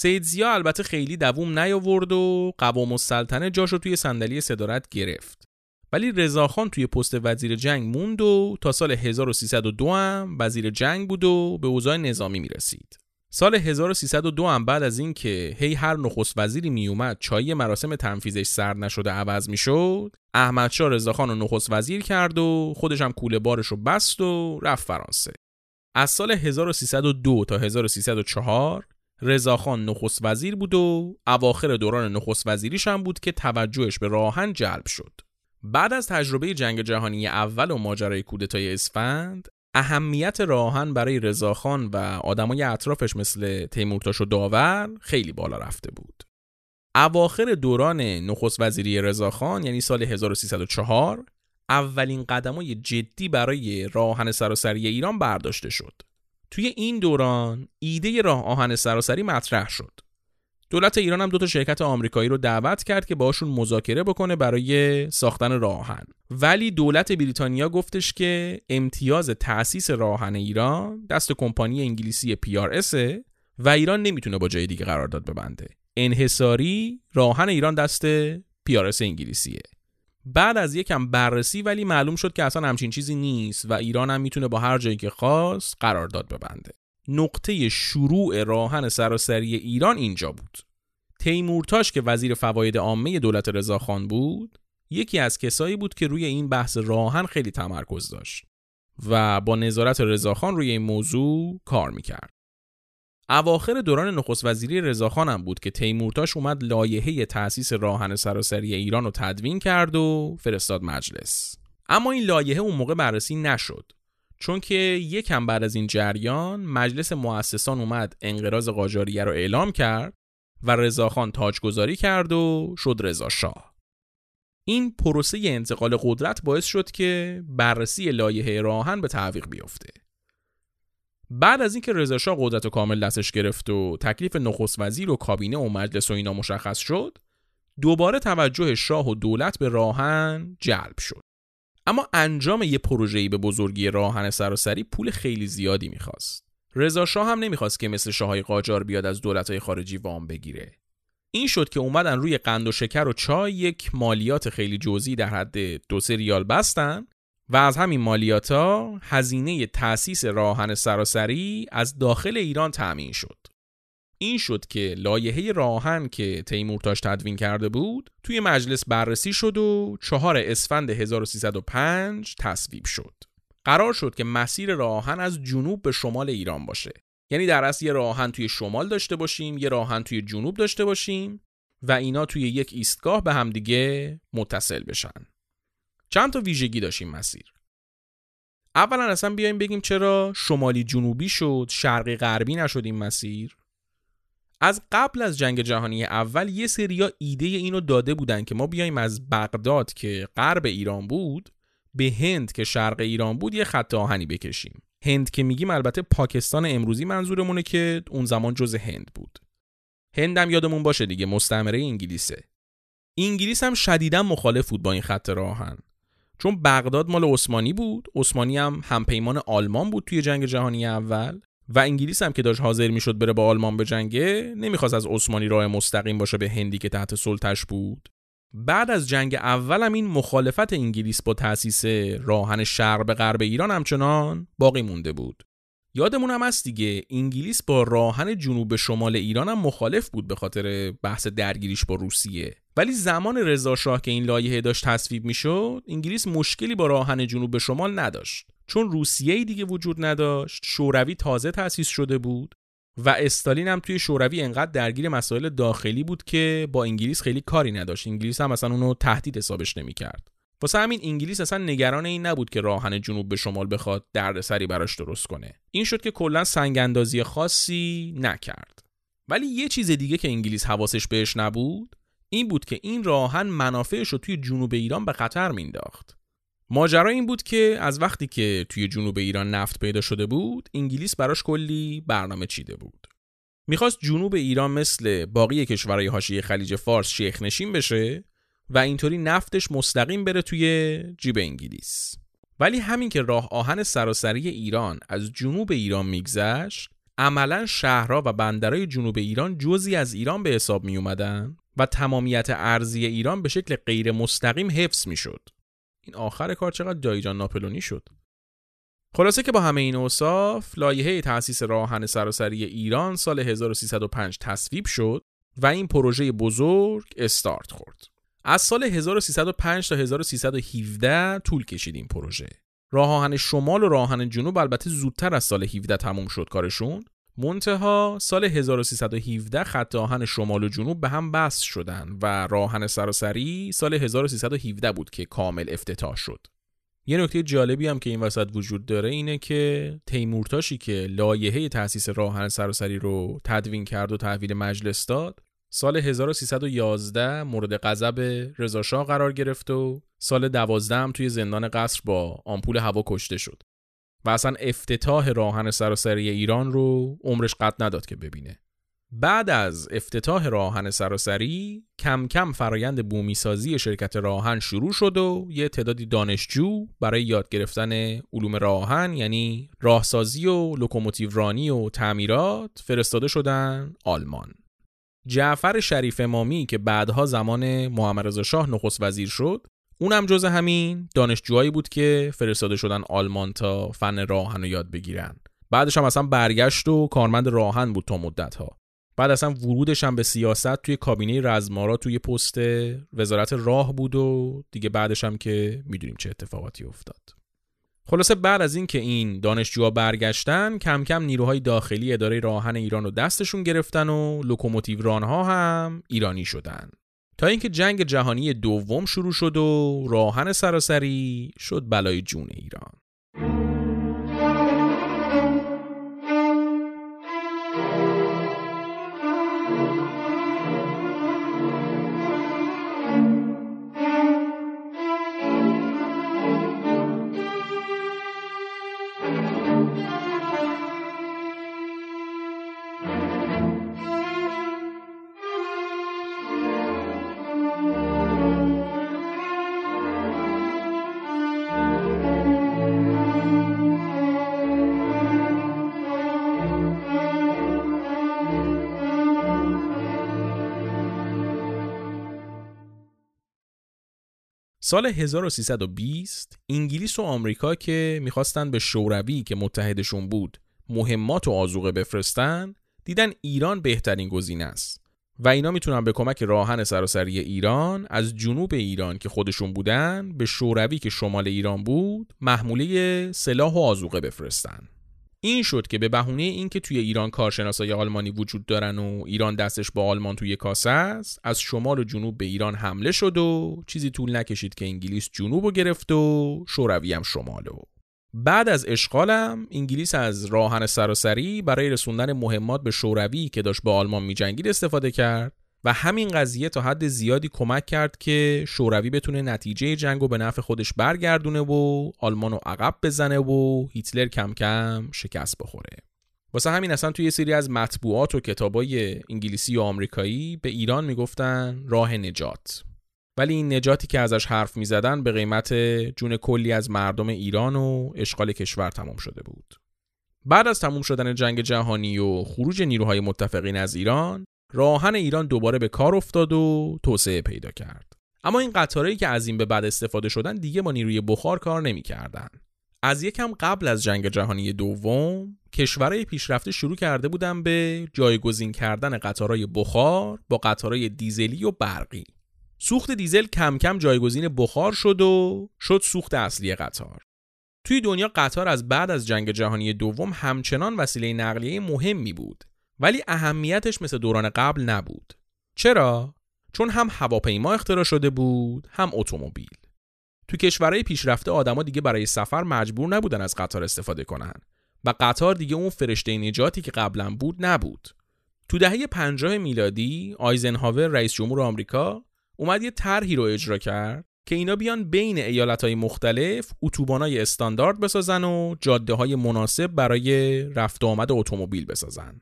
سید زیا البته خیلی دووم نیاورد و قوام السلطنه جاشو توی صندلی صدارت گرفت. ولی رضاخان توی پست وزیر جنگ موند و تا سال 1302 هم وزیر جنگ بود و به اوضاع نظامی می‌رسید. سال 1302 هم بعد از اینکه هی هر نخست وزیری میومد چای مراسم تنفیذش سرد نشده عوض می‌شد احمدشاه رضاخان رو نخست وزیر کرد و خودش هم کوله بارش رو بست و رفت فرانسه. از سال 1302 تا 1304 رضاخان نخست وزیر بود و اواخر دوران نخست وزیریش هم بود که توجهش به راهن جلب شد. بعد از تجربه جنگ جهانی اول و ماجرای کودتای اسفند اهمیت راهن برای رضاخان و آدمای اطرافش مثل تیمورتاش و داور خیلی بالا رفته بود. اواخر دوران نخست وزیری رضاخان یعنی سال 1304 اولین قدمای جدی برای راهن سراسری ایران برداشته شد. توی این دوران ایده راه آهن سراسری مطرح شد. دولت ایران هم دو تا شرکت آمریکایی رو دعوت کرد که باشون مذاکره بکنه برای ساختن راه آهن. ولی دولت بریتانیا گفتش که امتیاز تأسیس راه آهن ایران دست کمپانی انگلیسی PRS و ایران نمی‌تونه با جای دیگه قرارداد ببنده. انحصاری راهن ایران دست PRS انگلیسیه. بعد از یکم بررسی ولی معلوم شد که اصلا همچین چیزی نیست و ایران هم می‌تونه با هر جایی که خواست قرارداد ببنده. نقطه شروع راهن سراسری ایران اینجا بود. تیمورتاش که وزیر فواید عامه دولت رضاخان بود یکی از کسایی بود که روی این بحث راهن خیلی تمرکز داشت و با نظارت رضاخان روی این موضوع کار می‌کرد. اواخر دوران نخست وزیری رضاخان هم بود که تیمورتاش اومد لایحه تأسیس راهن سراسری ایران رو تدوین کرد و فرستاد مجلس. اما این لایحه اون موقع بررسی نشد. چون که یکم بعد از این جریان مجلس مؤسسان اومد انقراض قاجاریه رو اعلام کرد و رضاخان تاجگذاری کرد و شد رضا شاه. این پروسه انتقال قدرت باعث شد که بررسی لایحه راهن به تعویق بیفته. بعد از اینکه رضا شاه قدرت و کامل دستش گرفت و تکلیف نخست وزیر و کابینه و مجلس و اینا مشخص شد دوباره توجه شاه و دولت به راهن جلب شد. اما انجام یه پروژه‌ای به بزرگی راهن سراسری پول خیلی زیادی می‌خواست. رضا شاه هم نمی‌خواست که مثل شاههای قاجار بیاد از دولت‌های خارجی وام بگیره. این شد که اومدن روی قند و شکر و چای یک مالیات خیلی جزئی در حد دو ریال بستن و از همین مالیاتا هزینه تأسیس راهن سراسری از داخل ایران تأمین شد. این شد که لایحه راهن که تیمورتاش تدوین کرده بود توی مجلس بررسی شد و چهار اسفند 1305 تصویب شد. قرار شد که مسیر راهن از جنوب به شمال ایران باشه. یعنی در اصل یه راهن توی شمال داشته باشیم، یه راهن توی جنوب داشته باشیم و اینا توی یک ایستگاه به همدیگه متصل بشن. چند تا ویژگی داشتیم مسیر. اولا اصلا بیایم بگیم چرا شمالی جنوبی شد، شرقی غربی نشد این مسیر. از قبل از جنگ جهانی اول یه سریا ایده اینو داده بودن که ما بیایم از بغداد که غرب ایران بود به هند که شرق ایران بود یه خط آهنی بکشیم هند که میگیم البته پاکستان امروزی منظورمونه که اون زمان جز هند بود هندم یادمون باشه دیگه مستعمره انگلیسه انگلیس هم شدیدا مخالف بود با این خط راهن چون بغداد مال عثمانی بود عثمانی هم همپیمان آلمان بود توی جنگ جهانی اول و انگلیس هم که داشت حاضر می‌شد بره با آلمان به جنگه نمی‌خواست از عثمانی راه مستقیم باشه به هندی که تحت سلطش بود. بعد از جنگ اول هم این مخالفت انگلیس با تأسیس راهن شرق به غرب ایران همچنان باقی مونده بود. یادمون هم هست دیگه انگلیس با راهن جنوب شمال ایران هم مخالف بود به خاطر بحث درگیریش با روسیه. ولی زمان رضا شاه که این لایحه داشت تصویب می‌شد انگلیس مشکلی با راهن جنوب شمال نداشت. چون روسیه دیگه وجود نداشت شوروی تازه تأسیس شده بود و استالین هم توی شوروی انقدر درگیر مسائل داخلی بود که با انگلیس خیلی کاری نداشت. انگلیس هم مثلا اونو تهدید حسابش نمی‌کرد. واسه همین انگلیس اصلا نگران این نبود که راهن جنوب به شمال بخواد دردسری براش درست کنه. این شد که کلا سنگ اندازی خاصی نکرد. ولی یه چیز دیگه که انگلیس حواسش بهش نبود این بود که این راهن منافعش رو توی جنوب ایران به خطر مینداخت ماجرا این بود که از وقتی که توی جنوب ایران نفت پیدا شده بود انگلیس براش کلی برنامه چیده بود. می‌خواست جنوب ایران مثل باقی کشورهای حاشیه خلیج فارس شیخ نشین بشه و اینطوری نفتش مستقیم بره توی جیب انگلیس. ولی همین که راه آهن سراسری ایران از جنوب ایران میگذشت عملا شهرها و بندرهای جنوب ایران جزی از ایران به حساب می اومدن و تمامیت ارزی ایران به شکل غیر مستقیم حفظ می شد. این آخر کار چقدر دایجان ناپلونی شد؟ خلاصه که با همه این اوصاف لایحه تأسیس راهن سراسری ایران سال 1305 تصویب شد و این پروژه بزرگ استارت خورد. از سال 1305 تا 1317 طول کشید این پروژه راه آهن شمال و راهن جنوب البته زودتر از سال 17 تموم شد کارشون منتها سال 1317 خط آهن شمال و جنوب به هم بست شدن و راهن سراسری سال 1317 بود که کامل افتتاح شد. یه نکته جالبی هم که این وسط وجود داره اینه که تیمورتاشی که لایحه تأسیس راهن سراسری رو تدوین کرد و تحویل مجلس داد سال 1311 مورد غضب رضاشاه قرار گرفت و سال 12 هم توی زندان قصر با آمپول هوا کشته شد. و اصلا افتتاح راهن سراسری ایران رو عمرش قد نداد که ببینه بعد از افتتاح راهن سراسری کم کم فرایند بومیسازی شرکت راهن شروع شد و یه تعدادی دانشجو برای یاد گرفتن علوم راه‌آهن یعنی راهسازی و لوکوموتیو رانی و تعمیرات فرستاده شدن آلمان جعفر شریف امامی که بعدها زمان محمد شاه نخست وزیر شد اونم جزء همین دانشجوهایی بود که فرستاده شدن آلمان تا فن راه‌آهن رو یاد بگیرن. بعدش هم اصلا برگشت و کارمند راه‌آهن بود تا مدت ها بعد اصلا ورودش هم به سیاست توی کابینه رزم‌آرا توی پست وزارت راه بود و دیگه بعدش هم که می‌دونیم چه اتفاقاتی افتاد. خلاصه بعد از اینکه این دانشجوها برگشتن کم کم نیروهای داخلی اداره راه‌آهن ایران رو دستشون گرفتن و لوکوموتیو رانها هم ایرانی شدن. تا اینکه جنگ جهانی دوم شروع شد و راه‌آهن سراسری شد بلای جون ایران. سال 1320 انگلیس و آمریکا که می‌خواستن به شوروی که متحدشون بود مهمات و آزوقه بفرستن دیدن ایران بهترین گزینه است. و اینا می‌تونن به کمک راهن سراسری ایران از جنوب ایران که خودشون بودن به شوروی که شمال ایران بود محموله سلاح و آزوقه بفرستن. این شد که به بهونه اینکه توی ایران کارشناسای آلمانی وجود دارن و ایران دستش با آلمان توی کاسه است از شمال و جنوب به ایران حمله شد و چیزی طول نکشید که انگلیس جنوب رو گرفت و شوروی هم شمالو بعد از اشغالم انگلیس از راهن سراسری برای رسوندن مهمات به شوروی که داشت با آلمان میجنگید استفاده کرد. و همین قضیه تا حد زیادی کمک کرد که شوروی بتونه نتیجه جنگ و به نفع خودش برگردونه و آلمان رو عقب بزنه و هیتلر کم کم شکست بخوره. واسه همین اصلا توی یه سری از مطبوعات و کتابای انگلیسی و آمریکایی به ایران می‌گفتن راه نجات. ولی این نجاتی که ازش حرف می‌زدن به قیمت جون کلی از مردم ایران و اشغال کشور تمام شده بود. بعد از تموم شدن جنگ جهانی و خروج نیروهای متفقین از ایران راهن ایران دوباره به کار افتاد و توسعه پیدا کرد. اما این قطارهایی که از این به بعد استفاده شدن دیگه با نیروی بخار کار نمی‌کردن. از یکم قبل از جنگ جهانی دوم کشورهای پیشرفته شروع کرده بودن به جایگزین کردن قطارهای بخار با قطارهای دیزلی و برقی. سوخت دیزل کم کم جایگزین بخار شد و شد سوخت اصلی قطار. توی دنیا قطار از بعد از جنگ جهانی دوم همچنان وسیله نقلیه مهمی بود. ولی اهمیتش مثل دوران قبل نبود. چرا؟ چون هم هواپیما اختراع شده بود، هم اتومبیل. تو کشورهای پیشرفته آدما دیگه برای سفر مجبور نبودن از قطار استفاده کنن و قطار دیگه اون فرشته نجاتی که قبلا بود نبود. تو دهه 50 میلادی آیزنهاور رئیس جمهور آمریکا اومد یه طرحی رو اجرا کرد که اینا بیان بین ایالتهای مختلف اتوبانای استاندارد بسازن و جاده های مناسب برای رفت آمد اتومبیل بسازن.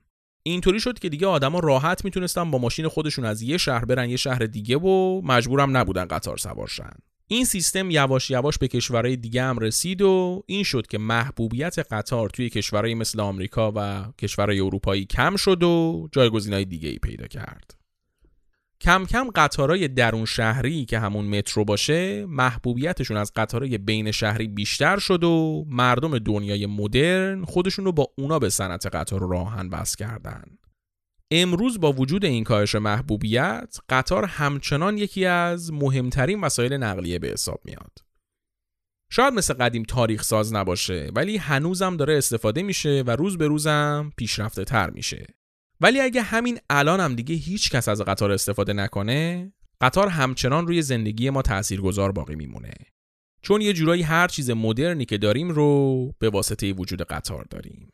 اینطوری شد که دیگه آدما راحت می‌تونستن با ماشین خودشون از یه شهر برن یه شهر دیگه و مجبورم نبودن قطار سوار شن این سیستم یواش یواش به کشورهای دیگه هم رسید و این شد که محبوبیت قطار توی کشورهای مثل آمریکا و کشورهای اروپایی کم شد و جایگزینهای دیگه ای پیدا کرد. کم کم قطارهای درون شهری که همون مترو باشه محبوبیتشون از قطارهای بین شهری بیشتر شد و مردم دنیای مدرن خودشون رو با اونا به صنعت قطار راهن بس کردن. امروز با وجود این کاهش محبوبیت قطار همچنان یکی از مهمترین وسایل نقلیه به حساب میاد. شاید مثل قدیم تاریخ ساز نباشه ولی هنوزم داره استفاده میشه و روز به روزم پیشرفته تر میشه. ولی اگه همین الان هم دیگه هیچ کس از قطار استفاده نکنه قطار همچنان روی زندگی ما تاثیرگذار باقی میمونه. چون یه جورایی هر چیز مدرنی که داریم رو به واسطه وجود قطار داریم.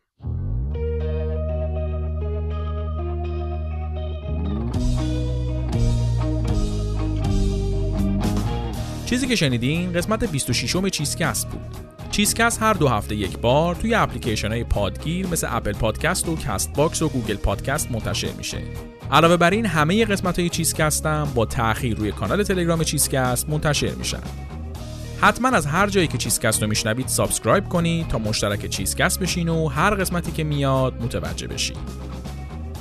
چیزی که شنیدین قسمت 26 م چیزکست بود چیزکست هر دو هفته یک بار توی اپلیکیشن های پادگیر مثل Apple Podcast و Castbox و Google Podcast منتشر میشه. علاوه بر این همه قسمت های چیزکست هم با تأخیر روی کانال تلگرام چیزکست منتشر میشن. حتما از هر جایی که چیزکست رو میشنوید subscribe کنید تا مشترک چیزکست بشین و هر قسمتی که میاد متوجه بشید.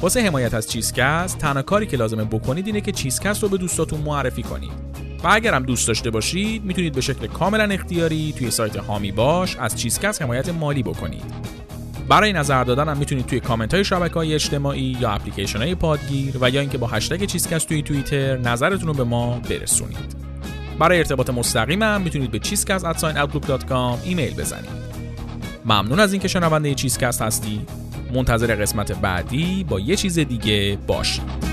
واسه حمایت از چیزکست تنها کاری که لازمه بکنید اینه که چیزکست رو به دوستاتون معرفی کنید. و اگر هم دوست داشته باشید می‌تونید به شکل کاملا اختیاری توی سایت حامی باش از چیزکست حمایت مالی بکنید. برای نظر دادن هم می‌تونید توی کامنت های شبکه های اجتماعی یا اپلیکیشن های پادگیر و یا اینکه با هشتگ چیزکس توی توییتر نظرتون رو به ما برسونید. برای ارتباط مستقیم هم می‌تونید به چیزکس@outlook.com ایمیل بزنید. ممنون از اینکه شنونده چیزکست هستید. منتظر قسمت بعدی با یه چیز دیگه باشید.